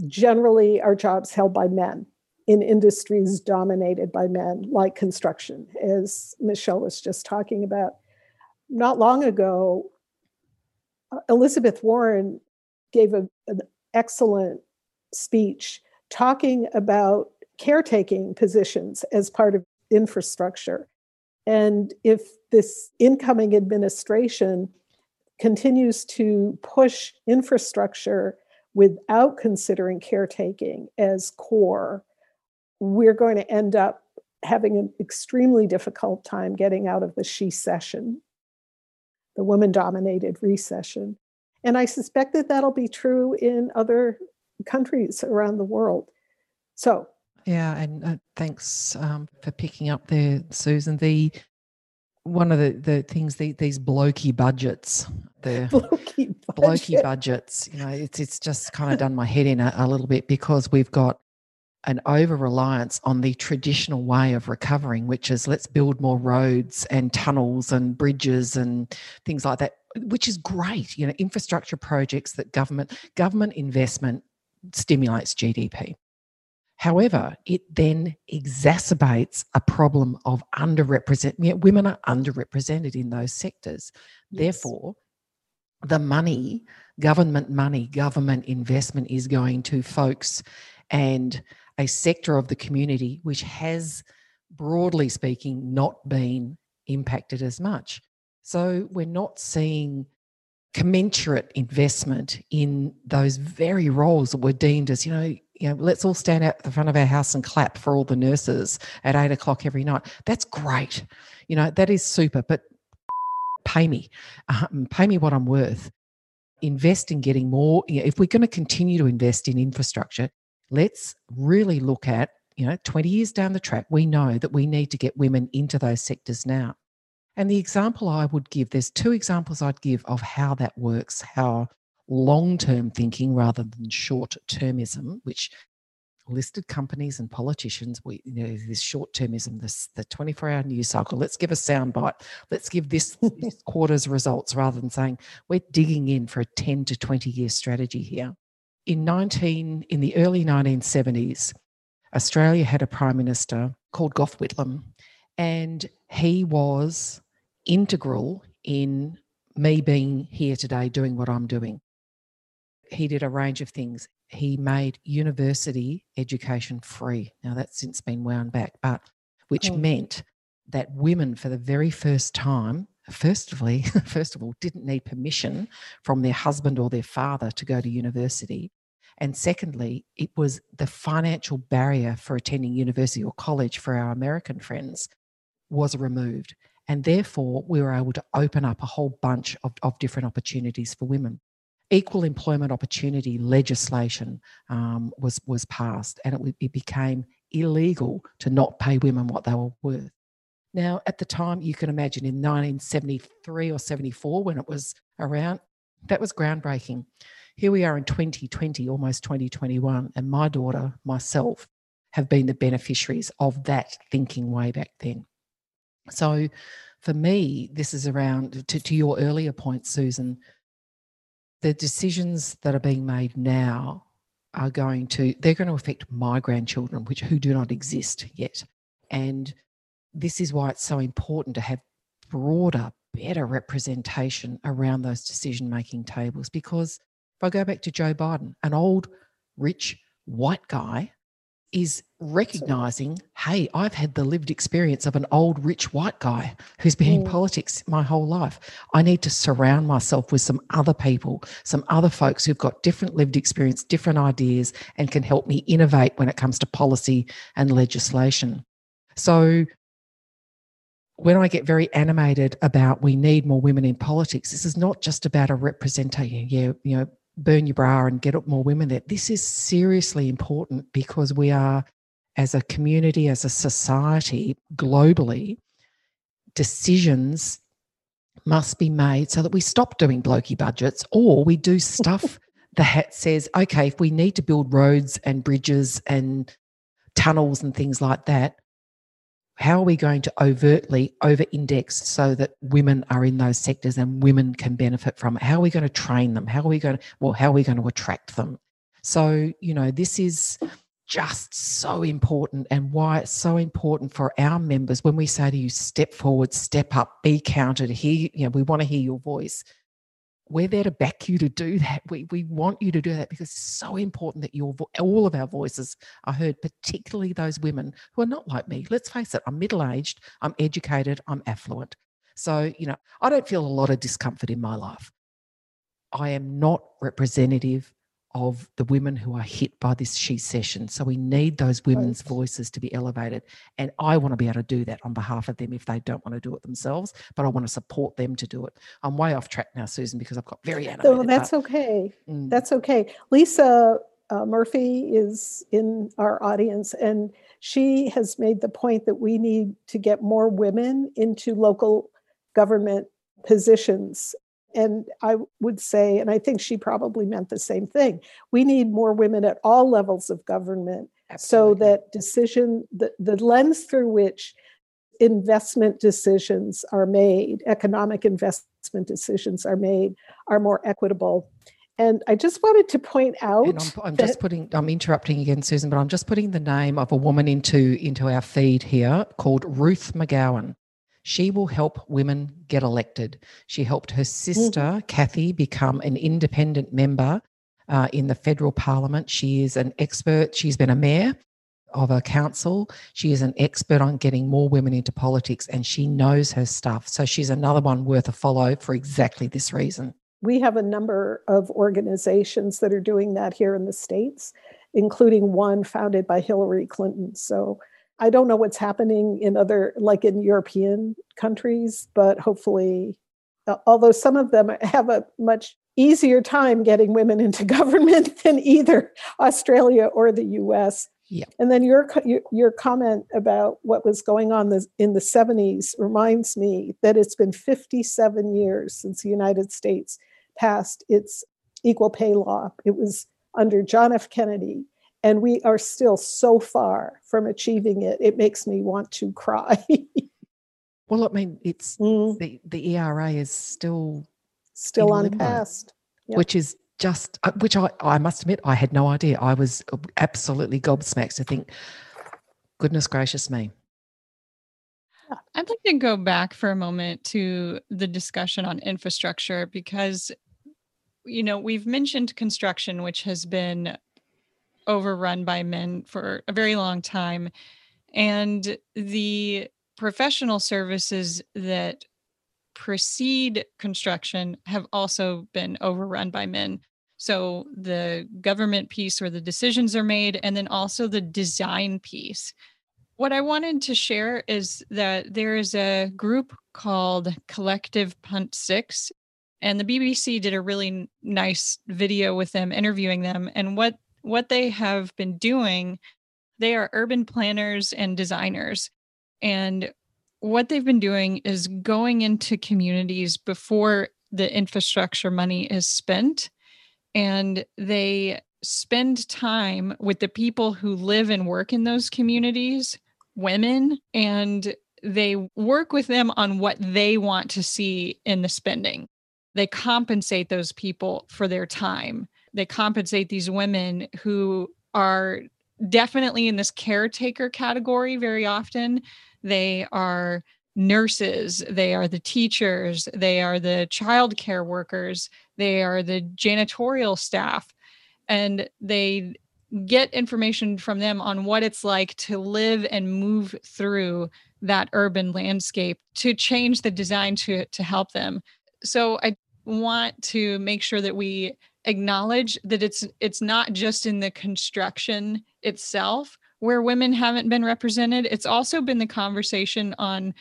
S4: generally are jobs held by men in industries dominated by men, like construction, as Michelle was just talking about. Not long ago, Elizabeth Warren gave a, an excellent speech talking about caretaking positions as part of infrastructure. And if this incoming administration continues to push infrastructure without considering caretaking as core, we're going to end up having an extremely difficult time getting out of the she-cession, the woman dominated recession. And I suspect that that'll be true in other countries around the world. So,
S2: yeah, and uh, thanks um, for picking up there, Susan. The one of the, the things the, these blokey budgets, the (laughs) blokey, budget. blokey budgets, you know, it's it's just kind of done my head in a, a little bit because we've got an over reliance on the traditional way of recovering, which is let's build more roads and tunnels and bridges and things like that, which is great. You know, infrastructure projects that government government investment stimulates GDP. However, it then exacerbates a problem of underrepresented know, women are underrepresented in those sectors. Yes. Therefore, the money, government money, government investment is going to folks and a sector of the community which has, broadly speaking, not been impacted as much. So we're not seeing commensurate investment in those very roles that were deemed as, you know, you know, let's all stand out the front of our house and clap for all the nurses at eight o'clock every night. That's great. You know, that is super, but (laughs) pay me, um, pay me what I'm worth. Invest in getting more. You know, if we're going to continue to invest in infrastructure, let's really look at, you know, 20 years down the track, we know that we need to get women into those sectors now. And the example I would give, there's two examples I'd give of how that works, how long term thinking rather than short termism, which listed companies and politicians, we you know this short termism, this the 24 hour news cycle. Let's give a soundbite. Let's give this, (laughs) this quarter's results rather than saying we're digging in for a 10 to 20 year strategy here in 19 in the early 1970s, Australia had a prime minister called Gough Whitlam, and he was integral in me being here today doing what I'm doing. He did a range of things. He made university education free. Now that's since been wound back, but which oh. meant that women for the very first time first of all, (laughs) first of all, didn't need permission from their husband or their father to go to university. And secondly, it was the financial barrier for attending university or college for our American friends was removed. And therefore, we were able to open up a whole bunch of, of different opportunities for women. Equal employment opportunity legislation um, was, was passed, and it, it became illegal to not pay women what they were worth. Now, at the time, you can imagine in 1973 or 74, when it was around, that was groundbreaking. Here we are in 2020, almost 2021, and my daughter, myself, have been the beneficiaries of that thinking way back then. So, for me, this is around to, to your earlier point, Susan. The decisions that are being made now are going to they're going to affect my grandchildren, which who do not exist yet. And this is why it's so important to have broader, better representation around those decision making tables. Because if I go back to Joe Biden, an old, rich, white guy is recognizing, hey, I've had the lived experience of an old, rich white guy who's been mm. in politics my whole life. I need to surround myself with some other people, some other folks who've got different lived experience, different ideas, and can help me innovate when it comes to policy and legislation. So, when I get very animated about we need more women in politics, this is not just about a representation. Yeah, you know, burn your bra and get up more women there. This is seriously important because we are, as a community, as a society, globally, decisions must be made so that we stop doing blokey budgets or we do stuff (laughs) that says, okay, if we need to build roads and bridges and tunnels and things like that, how are we going to overtly over index so that women are in those sectors and women can benefit from it? How are we going to train them? How are we going to, well, how are we going to attract them? So, you know, this is just so important and why it's so important for our members when we say to you, step forward, step up, be counted, hear, you know, we want to hear your voice we're there to back you to do that. We, we want you to do that because it's so important that your all of our voices are heard, particularly those women who are not like me. Let's face it, I'm middle aged, I'm educated, I'm affluent. So, you know, I don't feel a lot of discomfort in my life. I am not representative of the women who are hit by this shecession. So we need those women's right. voices to be elevated. And I want to be able to do that on behalf of them if they don't want to do it themselves, but I want to support them to do it. I'm way off track now, Susan, because I've got very animated.
S4: So that's okay. Mm. That's okay. Lisa uh, Murphy is in our audience, and she has made the point that we need to get more women into local government positions and I would say, and I think she probably meant the same thing, we need more women at all levels of government Absolutely. so that decision, the, the lens through which investment decisions are made, economic investment decisions are made, are more equitable. And I just wanted to point out. And
S2: I'm, I'm that, just putting. I'm interrupting again, Susan, but I'm just putting the name of a woman into into our feed here called Ruth McGowan. She will help women get elected. She helped her sister, mm-hmm. Kathy, become an independent member uh, in the federal parliament. She is an expert. She's been a mayor of a council. She is an expert on getting more women into politics and she knows her stuff. So she's another one worth a follow for exactly this reason.
S4: We have a number of organizations that are doing that here in the States, including one founded by Hillary Clinton. So I don't know what's happening in other, like in European countries, but hopefully, uh, although some of them have a much easier time getting women into (laughs) government than either Australia or the US.
S2: Yeah.
S4: And then your, your comment about what was going on in the 70s reminds me that it's been 57 years since the United States passed its equal pay law. It was under John F. Kennedy and we are still so far from achieving it it makes me want to cry. (laughs)
S2: Well i mean it's mm. the, the ERA is still
S4: still unpassed.
S2: Yep. which is just uh, which I, I must admit i had no idea. I was absolutely gobsmacked to think goodness gracious me.
S3: I'd like to go back for a moment to the discussion on infrastructure because, you know, we've mentioned construction, which has been overrun by men for a very long time. And the professional services that precede construction have also been overrun by men. So the government piece where the decisions are made, and then also the design piece. What I wanted to share is that there is a group called Collective Punt Six, and the BBC did a really nice video with them interviewing them. And what what they have been doing, they are urban planners and designers. And what they've been doing is going into communities before the infrastructure money is spent and they spend time with the people who live and work in those communities, women, and they work with them on what they want to see in the spending. They compensate those people for their time. They compensate these women who are definitely in this caretaker category very often. They are nurses, they are the teachers, they are the child care workers, they are the janitorial staff, and they get information from them on what it's like to live and move through that urban landscape to change the design to to help them. So I want to make sure that we acknowledge that it's it's not just in the construction itself where women haven't been represented. It's also been the conversation on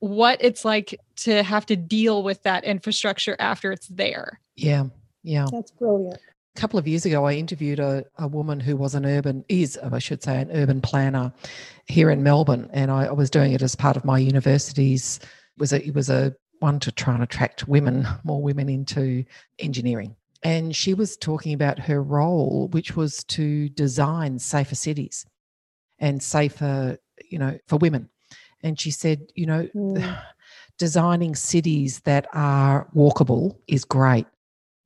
S3: what it's like to have to deal with that infrastructure after it's there.
S2: Yeah yeah.
S4: That's brilliant.
S2: A couple of years ago i interviewed a, a woman who was an urban is i should say an urban planner here in melbourne and i, I was doing it as part of my university's it was a it was a one to try and attract women more women into engineering and she was talking about her role, which was to design safer cities and safer, you know, for women. And she said, you know, mm. (sighs) designing cities that are walkable is great,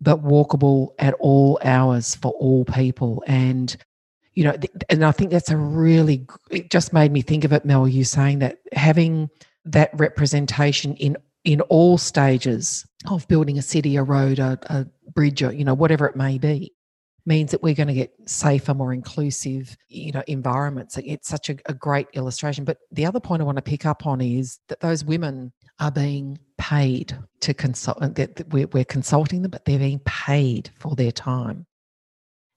S2: but walkable at all hours for all people. And, you know, and I think that's a really, it just made me think of it, Mel, you saying that having that representation in in all stages of building a city, a road, a, a bridge, or you know whatever it may be, means that we're going to get safer, more inclusive, you know, environments. It's such a, a great illustration. But the other point I want to pick up on is that those women are being paid to consult. Uh, that we're, we're consulting them, but they're being paid for their time.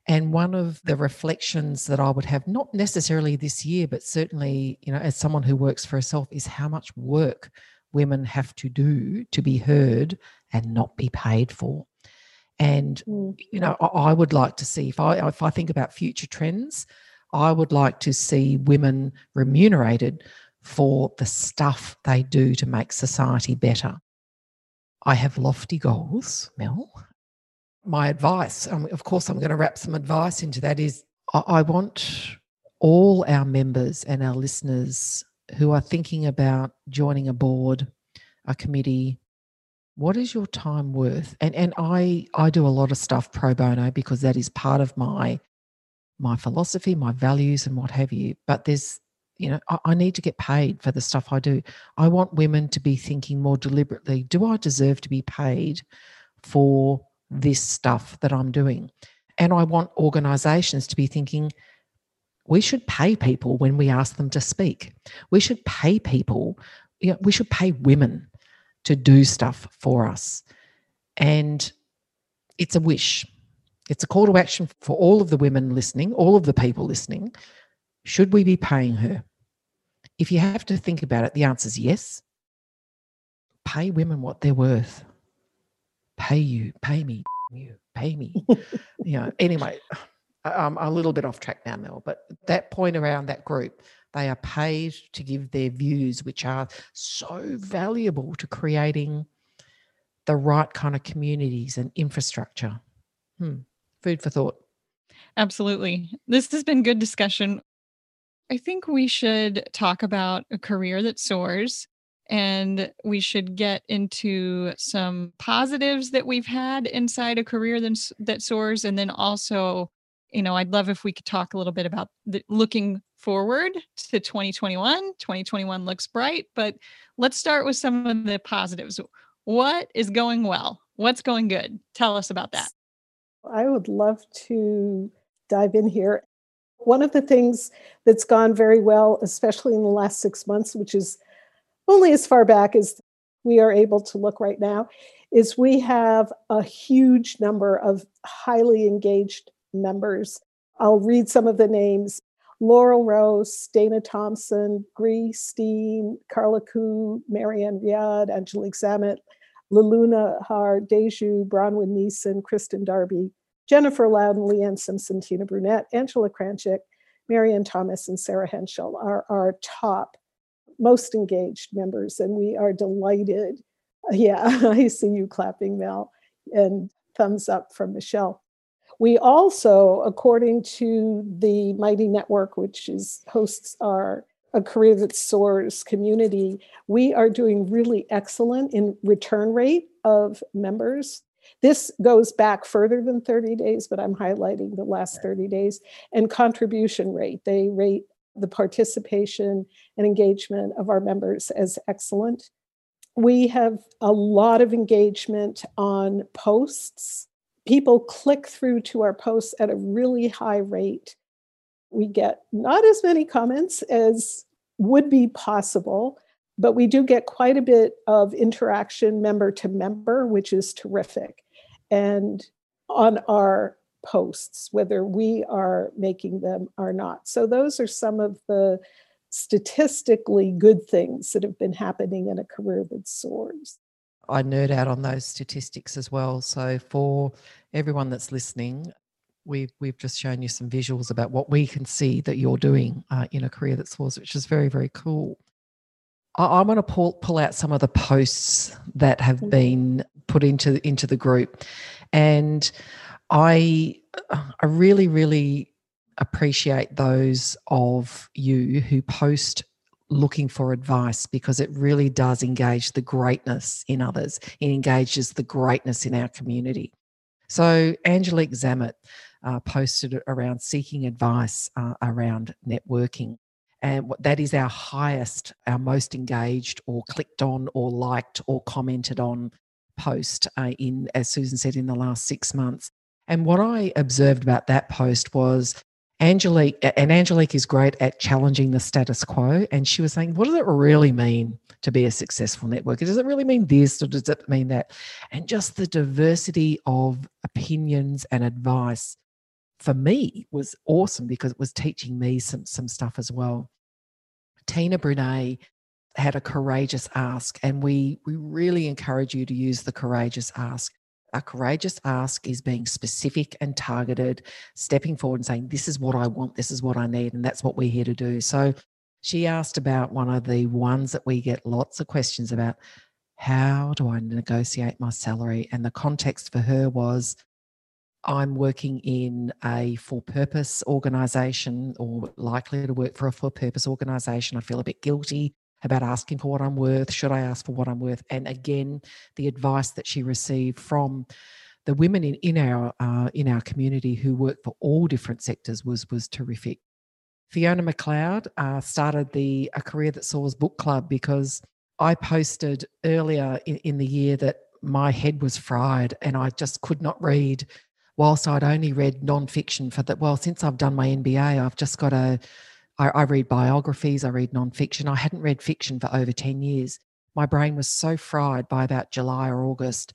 S2: And one of the reflections that I would have, not necessarily this year, but certainly, you know, as someone who works for herself, is how much work women have to do to be heard and not be paid for. And mm. you know, I, would like to see if I if I think about future trends, I would like to see women remunerated for the stuff they do to make society better. I have lofty goals, Mel. My advice, um, of course, I'm going to wrap some advice into that, is I, I want all our members and our listeners who are thinking about joining a board, a committee, what is your time worth? And and I I do a lot of stuff pro bono because that is part of my my philosophy, my values, and what have you. But there's you know, I, I need to get paid for the stuff I do. I want women to be thinking more deliberately, do I deserve to be paid for this stuff that I'm doing? And I want organizations to be thinking, we should pay people when we ask them to speak. We should pay people, you know, we should pay women to do stuff for us. And it's a wish. It's a call to action for all of the women listening, all of the people listening. Should we be paying her? If you have to think about it, the answer is yes. Pay women what they're worth. Pay you, pay me, (laughs) you, pay me. (laughs) you know, anyway, I'm a little bit off track now, Mel, but that point around that group, they are paid to give their views, which are so valuable to creating the right kind of communities and infrastructure. Hmm. Food for thought.
S3: Absolutely. This has been good discussion. I think we should talk about a career that soars and we should get into some positives that we've had inside a career that, that soars and then also you know, I'd love if we could talk a little bit about the, looking forward to 2021. 2021 looks bright, but let's start with some of the positives. What is going well? What's going good? Tell us about that.
S4: I would love to dive in here. One of the things that's gone very well, especially in the last six months, which is only as far back as we are able to look right now, is we have a huge number of highly engaged members. I'll read some of the names. Laurel Rose, Dana Thompson, Gree Steen, Carla Koo, Marianne Riad, Angelique Zammit, Laluna Har, Deju, Bronwyn Neeson, Kristen Darby, Jennifer Loudon, Leanne Simpson, Tina Brunette, Angela Kranchik, Marianne Thomas, and Sarah Henschel are our top, most engaged members, and we are delighted. (laughs) Yeah, (laughs) I see you clapping, Mel, and thumbs up from Michelle. We also, according to the Mighty Network, which is hosts our a career that soars community, we are doing really excellent in return rate of members. This goes back further than 30 days, but I'm highlighting the last 30 days. And contribution rate, they rate the participation and engagement of our members as excellent. We have a lot of engagement on posts. People click through to our posts at a really high rate. We get not as many comments as would be possible, but we do get quite a bit of interaction member to member, which is terrific. And on our posts, whether we are making them or not. So, those are some of the statistically good things that have been happening in a career that soars.
S2: I nerd out on those statistics as well. So, for everyone that's listening, we've we've just shown you some visuals about what we can see that you're doing uh, in a career that soars, which is very very cool. I, I want to pull pull out some of the posts that have mm-hmm. been put into into the group, and I I really really appreciate those of you who post looking for advice because it really does engage the greatness in others. It engages the greatness in our community. So Angelique Zammit uh, posted around seeking advice uh, around networking. And that is our highest, our most engaged, or clicked on, or liked, or commented on post uh, in, as Susan said, in the last six months. And what I observed about that post was Angelique, and Angelique is great at challenging the status quo. And she was saying, what does it really mean to be a successful networker? Does it really mean this or does it mean that? And just the diversity of opinions and advice for me was awesome because it was teaching me some some stuff as well. Tina Brunet had a courageous ask, and we we really encourage you to use the courageous ask. A courageous ask is being specific and targeted, stepping forward and saying, This is what I want, this is what I need, and that's what we're here to do. So she asked about one of the ones that we get lots of questions about how do I negotiate my salary? And the context for her was I'm working in a for purpose organization or likely to work for a for purpose organization. I feel a bit guilty about asking for what I'm worth. Should I ask for what I'm worth? And again, the advice that she received from the women in, in our uh, in our community who work for all different sectors was was terrific. Fiona McLeod uh, started the a career that soars book club because I posted earlier in, in the year that my head was fried and I just could not read whilst I'd only read nonfiction for that, well, since I've done my MBA, I've just got a, I, I read biographies, I read nonfiction. I hadn't read fiction for over 10 years. My brain was so fried by about July or August.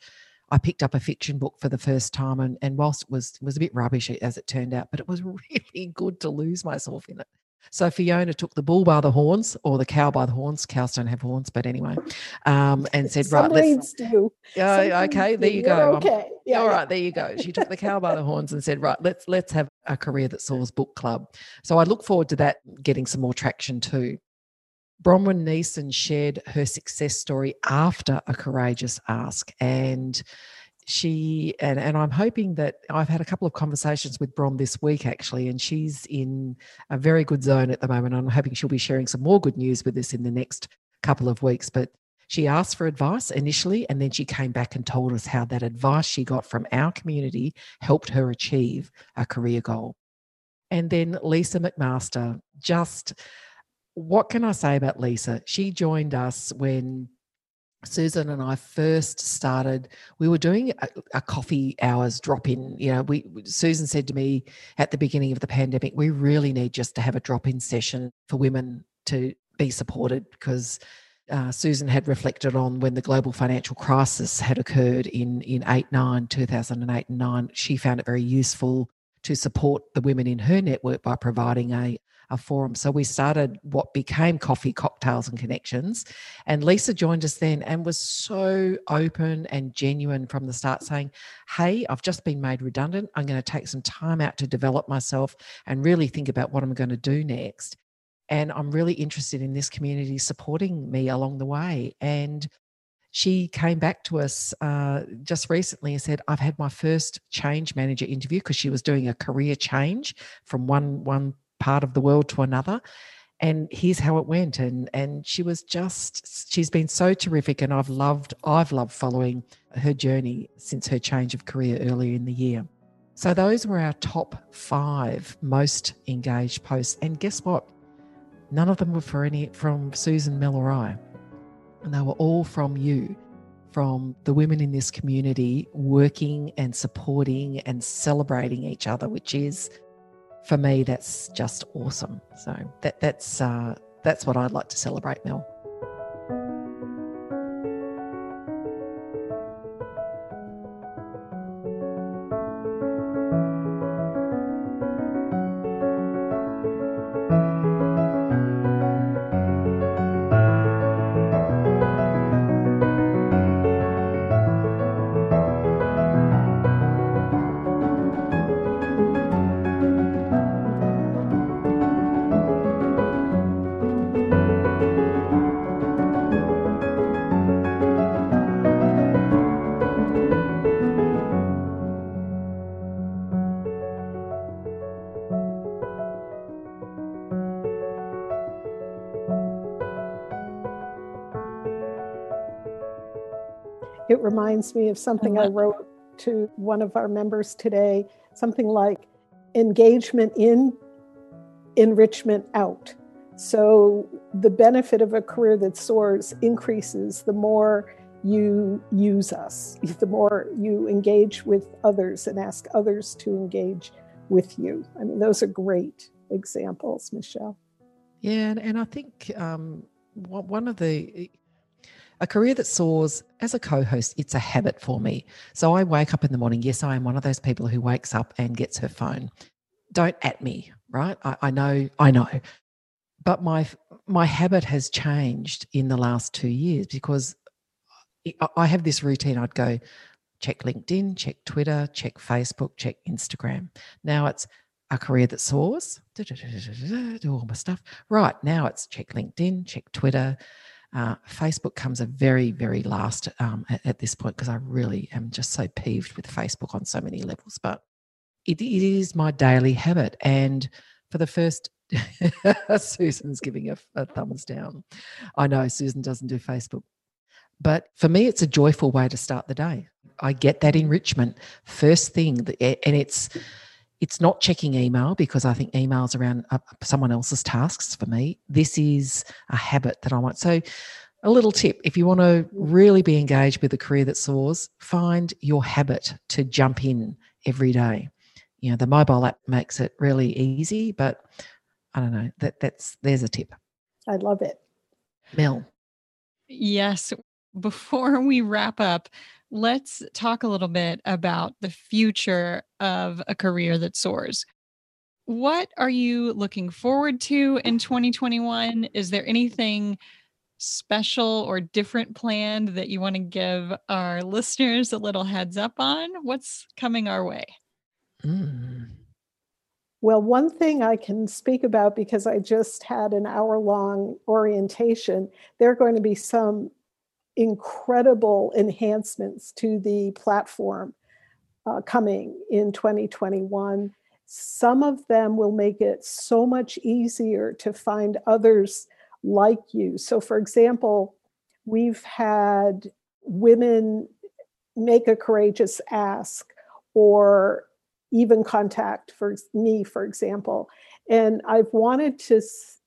S2: I picked up a fiction book for the first time, and, and whilst it was was a bit rubbish as it turned out, but it was (laughs) really good to lose myself in it. So Fiona took the bull by the horns or the cow by the horns. Cows don't have horns, but anyway, um, and said, "Right,
S4: let's." Do.
S2: Yeah, okay, there you go.
S4: Okay,
S2: yeah, all right, there you go. She took the cow by the horns and said, "Right, let's let's have a career that soars book club." So I look forward to that getting some more traction too. Bronwyn Neeson shared her success story after a courageous ask, and she and, and I'm hoping that I've had a couple of conversations with Bron this week actually, and she's in a very good zone at the moment. I'm hoping she'll be sharing some more good news with us in the next couple of weeks. But she asked for advice initially, and then she came back and told us how that advice she got from our community helped her achieve a career goal. And then Lisa McMaster, just what can I say about Lisa? She joined us when Susan and I first started, we were doing a, a coffee hours drop in. You know, we Susan said to me at the beginning of the pandemic, we really need just to have a drop in session for women to be supported because uh, Susan had reflected on when the global financial crisis had occurred in in eight nine 2008 and 9 she found it very useful to support the women in her network by providing a a forum. So we started what became Coffee, Cocktails and Connections. And Lisa joined us then and was so open and genuine from the start, saying, Hey, I've just been made redundant. I'm going to take some time out to develop myself and really think about what I'm going to do next. And I'm really interested in this community supporting me along the way. And she came back to us uh, just recently and said, "I've had my first change manager interview because she was doing a career change from one one part of the world to another. and here's how it went and and she was just she's been so terrific and i've loved i've loved following her journey since her change of career earlier in the year so those were our top five most engaged posts and guess what none of them were for any from susan mel or i and they were all from you from the women in this community working and supporting and celebrating each other which is for me, that's just awesome. So that that's uh, that's what I'd like to celebrate, Mel.
S4: Reminds me of something I wrote to one of our members today, something like engagement in, enrichment out. So the benefit of a career that soars increases the more you use us, (laughs) the more you engage with others and ask others to engage with you. I mean, those are great examples, Michelle.
S2: Yeah, and, and I think um, one of the a career that soars as a co host, it's a habit for me. So I wake up in the morning. Yes, I am one of those people who wakes up and gets her phone. Don't at me, right? I, I know, I know. But my my habit has changed in the last two years because I have this routine. I'd go check LinkedIn, check Twitter, check Facebook, check Instagram. Now it's a career that soars, do all my stuff. Right now it's check LinkedIn, check Twitter, uh, Facebook comes a very, very last um, at, at, this point because I really am just so peeved with Facebook on so many levels. But it, it is my daily habit. And for the first, (laughs) Susan's giving a, a thumbs down. I know Susan doesn't do Facebook. But for me, it's a joyful way to start the day. I get that enrichment first thing, and it's it's not checking email because I think emails around uh, someone else's tasks for me. This is a habit that I want. So, a little tip if you want to really be engaged with a career that soars, find your habit to jump in every day. You know, the mobile app makes it really easy, but I don't know. That that's there's a tip.
S4: I love it.
S2: Mel.
S3: Yes. Before we wrap up, let's talk a little bit about the future of a career that soars. What are you looking forward to in (laughs) 2021? Is there anything special or different planned that you want to give our (laughs) listeners a little heads up on? What's coming our way?
S4: Mm. Well, one thing I can speak about because I just had an hour long orientation, there are going to be some incredible enhancements to the platform uh, coming in 2021. Some of them will make it so much easier to find others like you. So, for example, we've had women make a courageous ask or even contact for me for example and i've wanted to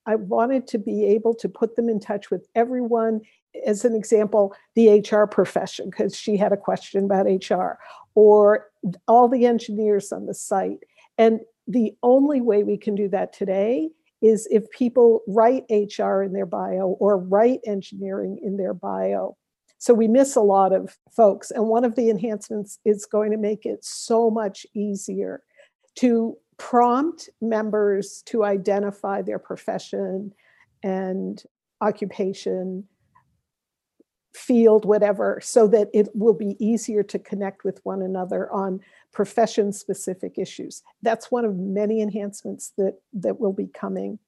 S4: i've wanted to be able to put them in touch with everyone as an example, the HR profession, because she had a question about HR, or all the engineers on the site. And the only way we can do that today is if people write HR in their bio or write engineering in their bio. So we miss a lot of folks. And one of the enhancements is going to make it so much easier to prompt members to identify their profession and occupation field, whatever, so that it will be easier to connect with one another on profession specific issues. That's one of many enhancements that, that will be coming.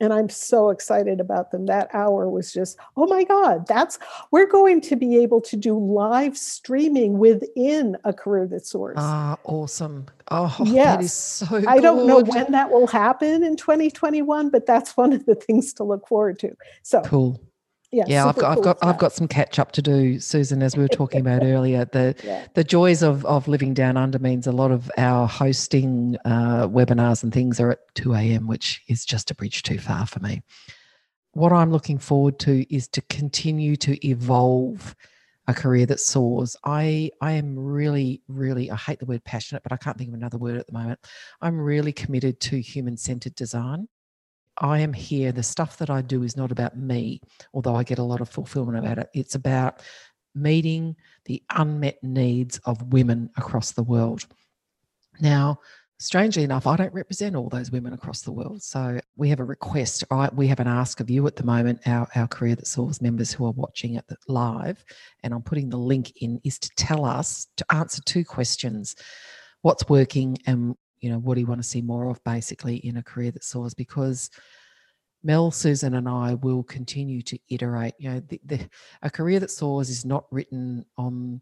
S4: and I'm so excited about them. That hour was just, oh my God, that's we're going to be able to do live streaming within a career that soars.
S2: Ah, awesome. Oh, yes. that is so good.
S4: I don't know when that will happen in 2021, but that's one of the things to look forward to. So
S2: cool yeah, yeah I've got, cool I've got, stuff. I've got some catch up to do, Susan, as we were talking about (laughs) earlier. The yeah. the joys of of living down under means a lot of our hosting uh, webinars and things are at two a.m., which is just a bridge too far for me. What I'm looking forward to is to continue to evolve a career that soars. I I am really, really, I hate the word passionate, but I can't think of another word at the moment. I'm really committed to human centered design. I am here. The stuff that I do is not about me, although I get a lot of fulfillment about it. It's about meeting the unmet needs of women across the world. Now, strangely enough, I don't represent all those women across the world. So we have a request, right? We have an ask of you at the moment, our, our Career That Soars members who are watching it live, and I'm putting the link in, is to tell us to answer two questions. What's working and you know, what do you want to see more of basically in a career that soars? Because Mel, Susan, and I will continue to iterate. You know, the, the, a career that soars is not written on,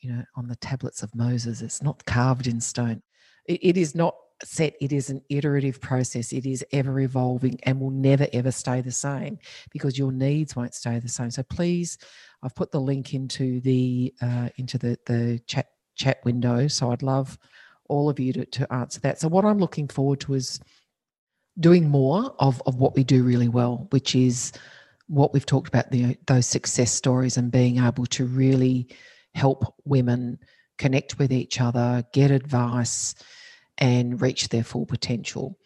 S2: you know, on the tablets of Moses. It's not carved in stone. it, it is not set. It is an iterative process. It is ever evolving and will never ever stay the same because your needs won't stay the same. So please, I've put the link into the uh, into the the chat chat window. So I'd love all of you to, to answer that. So, what I'm looking forward to is doing more of, of what we do really well, which is what we've talked about the, those success stories and being able to really help women connect with each other, get advice, and reach their full potential.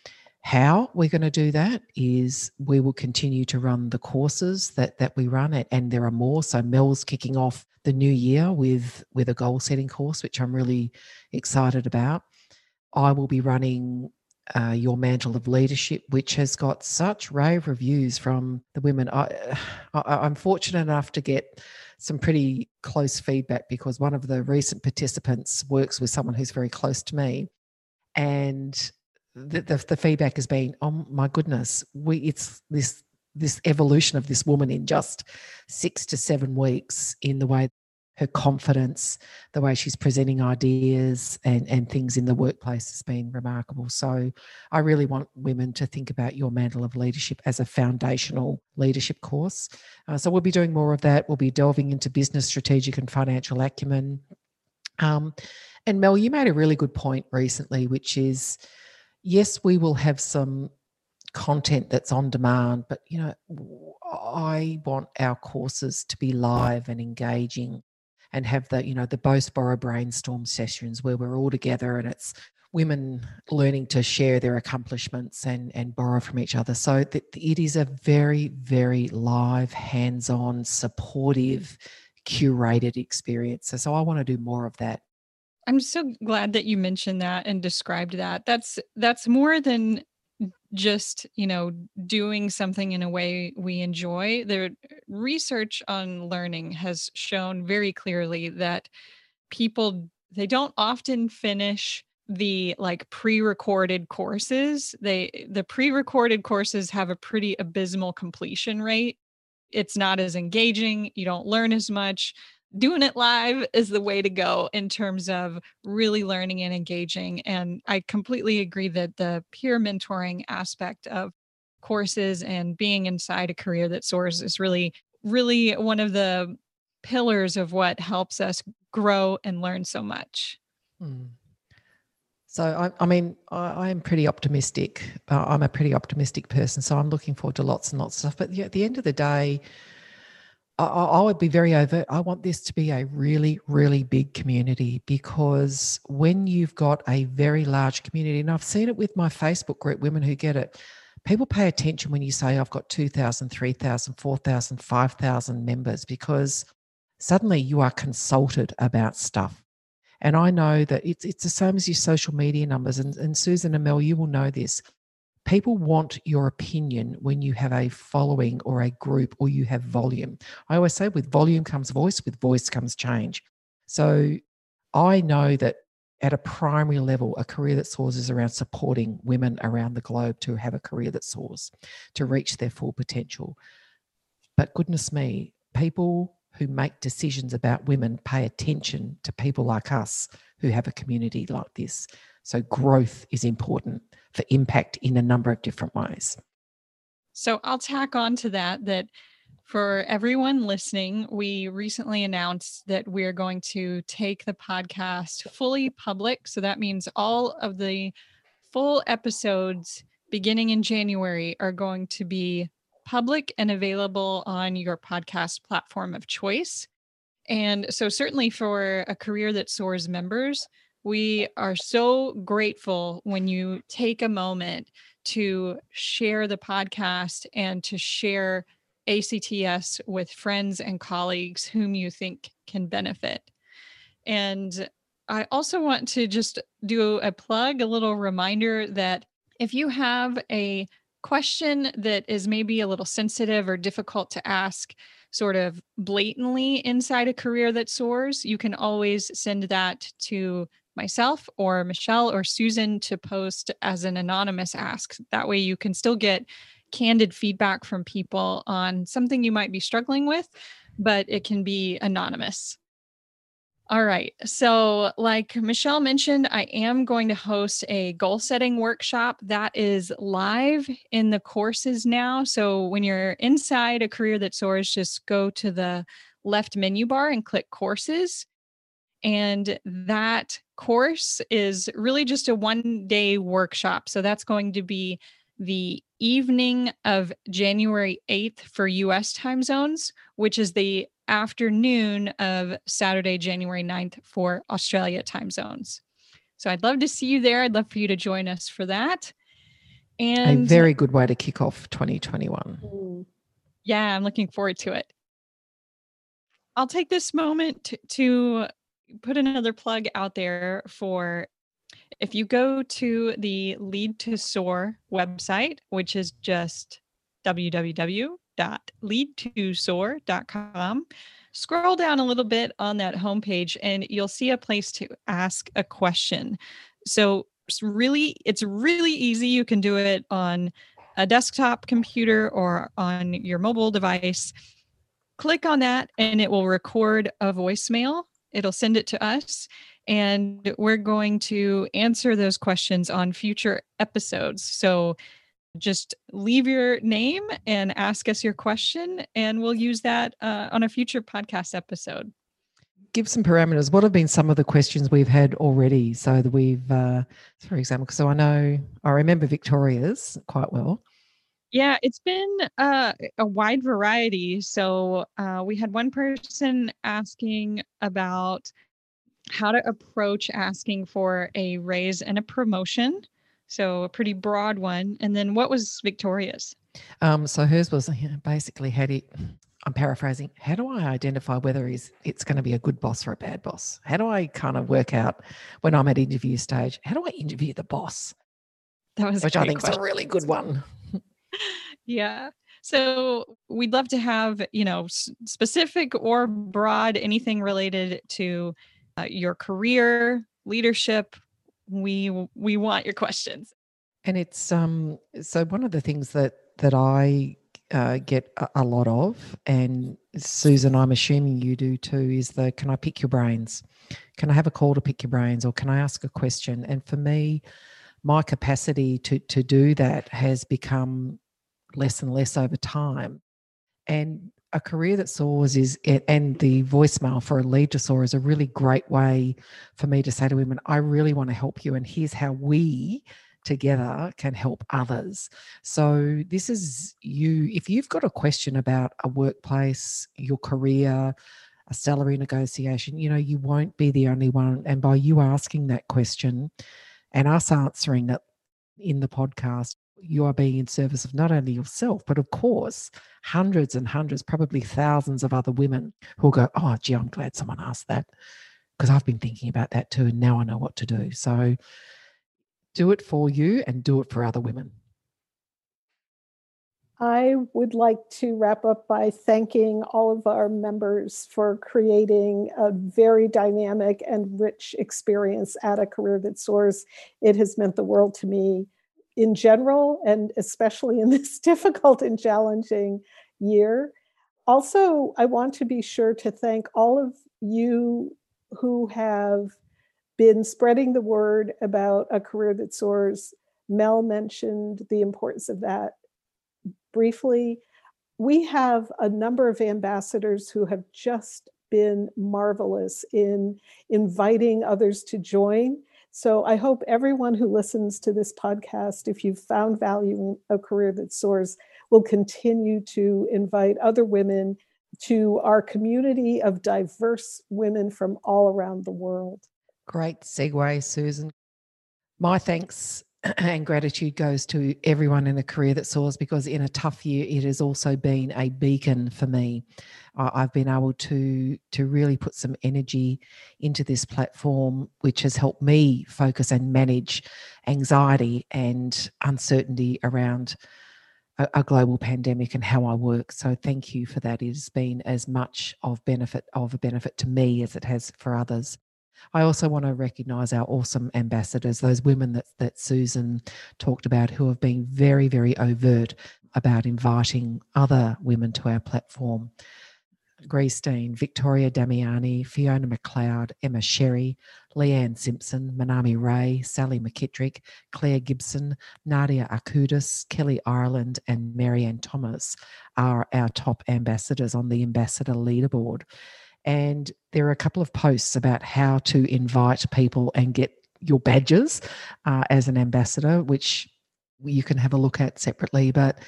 S2: How we're going to do that is we will continue to run the courses that that we run it, and there are more. So Mel's kicking off the new year with with a goal setting course, which I'm really excited about. I will be running uh, your mantle of leadership, which has got such rave reviews from the women. I, (sighs) I, am fortunate enough to get some pretty close feedback because one of the recent participants works with someone who's very close to me, and the, the, the feedback has been, oh my goodness, we it's this this evolution of this woman in just six to seven weeks in the way her confidence, the way she's presenting ideas and, and things in the workplace has been remarkable. So I really want women to think about your mantle of leadership as a foundational leadership course. Uh, so we'll be doing more of that. We'll be delving into business, strategic, and financial acumen. Um, and Mel, you made a really good point recently, which is yes, we will have some content that's on demand, but you know, I want our courses to be live and engaging and have the, you know, the Borrow brainstorm sessions where we're all together and it's women learning to share their accomplishments and and borrow from each other. So that it is a very, very live, hands-on, supportive, curated experience. So, so I want to do more of that.
S3: I'm so glad that you mentioned that and described that. That's that's more than just, you know, doing something in a way we enjoy. The research on learning has shown very clearly that people they don't often finish the like pre-recorded courses. They the pre-recorded courses have a pretty abysmal completion rate. It's not as engaging, you don't learn as much doing it live is the way to go in terms of really learning and engaging. And I completely agree that the peer mentoring aspect of courses and being inside a career that soars is really, really one of the pillars of what helps us grow and learn so much. Hmm.
S2: So I, I mean, I, I, am pretty optimistic. Uh, I'm a pretty optimistic person, so I'm looking forward to lots and lots of stuff. But at the end of the day, I, I would be very overt. I want this to be a really, really big community because when you've got a very large community, and I've seen it with my Facebook group, Women Who Get It, people pay attention when you say, I've got 2,000, 3,000, 4,000, 5,000 members because suddenly you are consulted about stuff. And I know that it's, it's the same as your social media numbers. And, and Susan and Mel, you will know this people want your opinion when you have a following or a group or you have volume. I always say with volume comes voice, with voice comes change. So I know that at a primary level, a career that soars is around supporting women around the globe to have a career that soars, to reach their full potential. But goodness me, people who make decisions about women pay attention to people like us who have a community like this. So, growth is important for impact in a number of different ways.
S3: So, I'll tack on to that that for everyone listening, we recently announced that we're going to take the podcast fully public. So that means all of the full episodes beginning in January are going to be public and available on your podcast platform of choice. And so, certainly for a career that soars members, we are so grateful when you take a moment to share the podcast and to share ACTS with friends and colleagues whom you think can benefit. And I also want to just do a plug, a little reminder that if you have a question that is maybe a little sensitive or difficult to ask, sort of blatantly inside a career that soars, you can always send that to myself or Michelle or Susan to post as an anonymous ask. That way you can still get candid feedback from people on something you might be struggling with, but it can be anonymous. All right. So, like Michelle mentioned, I am going to host a goal setting workshop that is live in the courses now. So, when you're inside a career that soars, just go to the left menu bar and click courses. And that course is really just a one day workshop. So, that's going to be the evening of January 8th for US time zones, which is the afternoon of Saturday, January 9th for Australia time zones. So I'd love to see you there. I'd love for you to join us for that.
S2: And a very good way to kick off 2021. Mm.
S3: Yeah, I'm looking forward to it. I'll take this moment to, to put another plug out there for if you go to the Lead to Soar website, which is just www.leadtosoar.com, scroll down a little bit on that homepage and you'll see a place to ask a question. So it's really it's really easy. You can do it on a desktop computer or on your mobile device. Click on that and it will record a voicemail. It'll send it to us and we're going to answer those questions on future episodes. So just leave your name and ask us your question, and we'll use that uh, on a future podcast episode.
S2: Give some parameters. What have been some of the questions we've had already? So that we've, uh, for example, so I know I remember Victoria's quite well.
S3: Yeah, it's been uh, a wide variety. So uh, we had one person asking about how to approach asking for a raise and a promotion. So a pretty broad one. And then what was Victoria's?
S2: Um, so hers was basically how do you, I'm paraphrasing. How do I identify whether he's it's going to be a good boss or a bad boss? How do I kind of work out when I'm at interview stage? How do I interview the boss?
S3: That was
S2: which I think is a really good one.
S3: Yeah. So we'd love to have you know specific or broad anything related to uh, your career, leadership. We we want your questions.
S2: And it's um so one of the things that that I uh, get a, a, lot of, and Susan, I'm assuming you do too, is the can I pick your brains? Can I have a call to pick your brains, or can I ask a question? And for me, my capacity to to do that has become less and less over time. And a career that soars is and the voicemail for a lead to soar is a really great way for me to say to women i really want to help you and here's how we together can help others so this is you if you've got a question about a workplace your career a salary negotiation you know you won't be the only one and by you asking that question and us answering it in the podcast you are being in service of not only yourself, but of course, hundreds and hundreds, probably thousands of other women who go, Oh, gee, I'm glad someone asked that because I've been thinking about that too. And now I know what to do. So do it for you and do it for other women.
S4: I would like to wrap up by thanking all of our members for creating a very dynamic and rich experience at a career that soars. It has meant the world to me in general, and especially in (laughs) this difficult and challenging year. Also, I want to be sure to thank all of you who have been spreading the word about a career that soars. Mel mentioned the importance of that briefly. We have a number of ambassadors who have just been marvelous in inviting others to join. So I hope everyone who listens to this podcast, if you've found value in a career that soars, will continue to invite other women to our community of diverse women from all around the world.
S2: Great segue, Susan. My thanks (clears throat) and gratitude goes to everyone in the career that soars because in a tough year it has also been a beacon for me. I've been able to to really put some energy into this platform which has helped me focus and manage anxiety and uncertainty around a, a global pandemic and how i work. So thank you for that. It has been as much of benefit of a benefit to me as it has for others I also want to recognise our awesome ambassadors, those women that, that Susan talked about who have been very, very overt about inviting other women to our platform. Greestein, Victoria Damiani, Fiona McLeod, Emma Sherry, Leanne Simpson, Manami Ray, Sally McKittrick, Claire Gibson, Nadia Akudis, Kelly Ireland, and Marianne Thomas are our top ambassadors on the ambassador leaderboard. And there are a couple of posts about how to invite people and get your badges uh, as an ambassador, which you can have a look at separately. But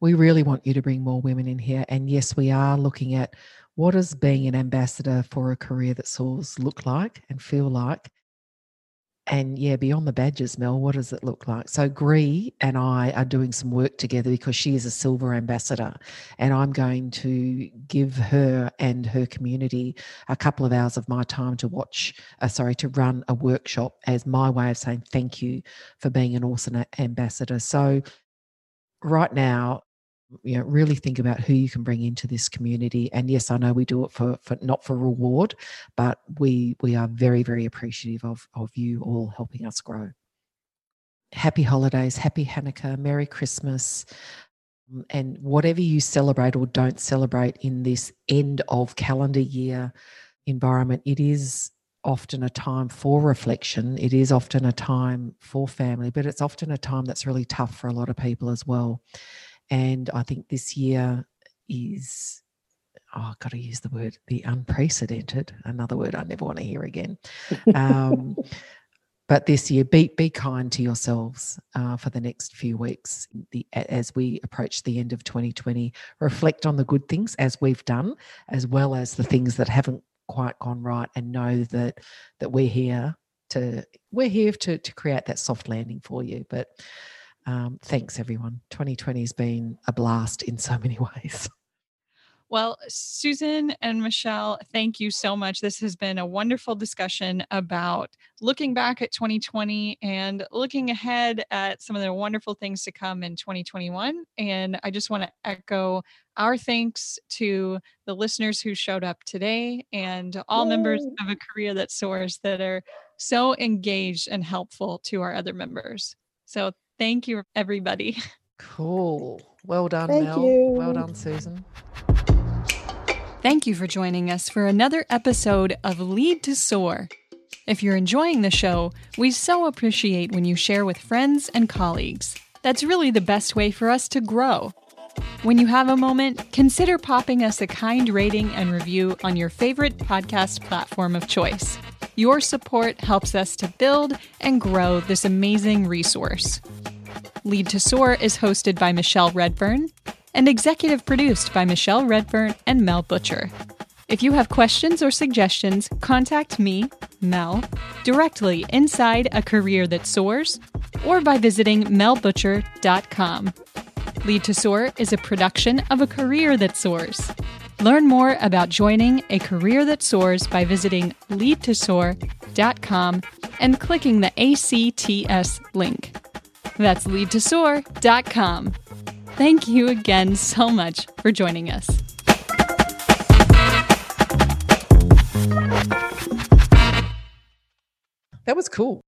S2: we really want you to bring more women in here. And yes, we are looking at what does being an ambassador for a career that soars look like and feel like and yeah, beyond the badges, Mel, what does it look like? So Gree and I are doing some work together because she is a silver ambassador, and I'm going to give her and her community a couple of hours of my time to watch, uh, sorry, to run a workshop as my way of saying thank you for being an awesome ambassador. So right now, you know really think about who you can bring into this community and yes i know we do it for, for not for reward but we we are very very appreciative of of you all helping us grow happy holidays happy hanukkah merry christmas um, and whatever you celebrate or don't celebrate in this end of calendar year environment it is often a time for reflection. It is often a time for family, but it's often a time that's really tough for a lot of people as well. And I think this year is, oh, I've got to use the word, the unprecedented, another word I never want to hear again. Um, (laughs) but this year, be, be kind to yourselves uh, for the next few weeks the, as we approach the end of 2020. Reflect on the good things as we've done, as well as the things that haven't quite gone right, and know that that we're here to we're here to to create that soft landing for you. But um, thanks, everyone. 2020 has been a blast in so many (laughs) ways.
S3: Well, Susan and Michelle, thank you so much. This has been a wonderful discussion about looking back at 2020 and looking ahead at some of the wonderful things to come in 2021. And I just want to echo our thanks to the listeners who showed up today and all Yay. members of a career that soars that are so engaged and helpful to our other members. So Thank you, everybody. (laughs)
S2: Cool. Well done, Thank Mel. You. Well done, Susan.
S3: Thank you for joining us for another episode of Lead to Soar. If you're enjoying the show, we so appreciate when you share with friends and colleagues. That's really the best way for us to grow. When you have a moment, consider popping us a kind rating and review on your favorite podcast platform of choice. Your support helps us to build and grow this amazing resource. Lead to Soar is hosted by Michelle Redfern and executive produced by Michelle Redfern and Mel Butcher. If you have questions or suggestions, contact me, Mel, directly inside A Career That Soars or by visiting melbutcher.com. Lead to Soar is a production of A Career That Soars. Learn more about joining A Career That Soars by visiting leadtosoar.com and clicking the ACTS link. That's leadtosoar.com. Thank you again so much for joining us.
S2: That was cool.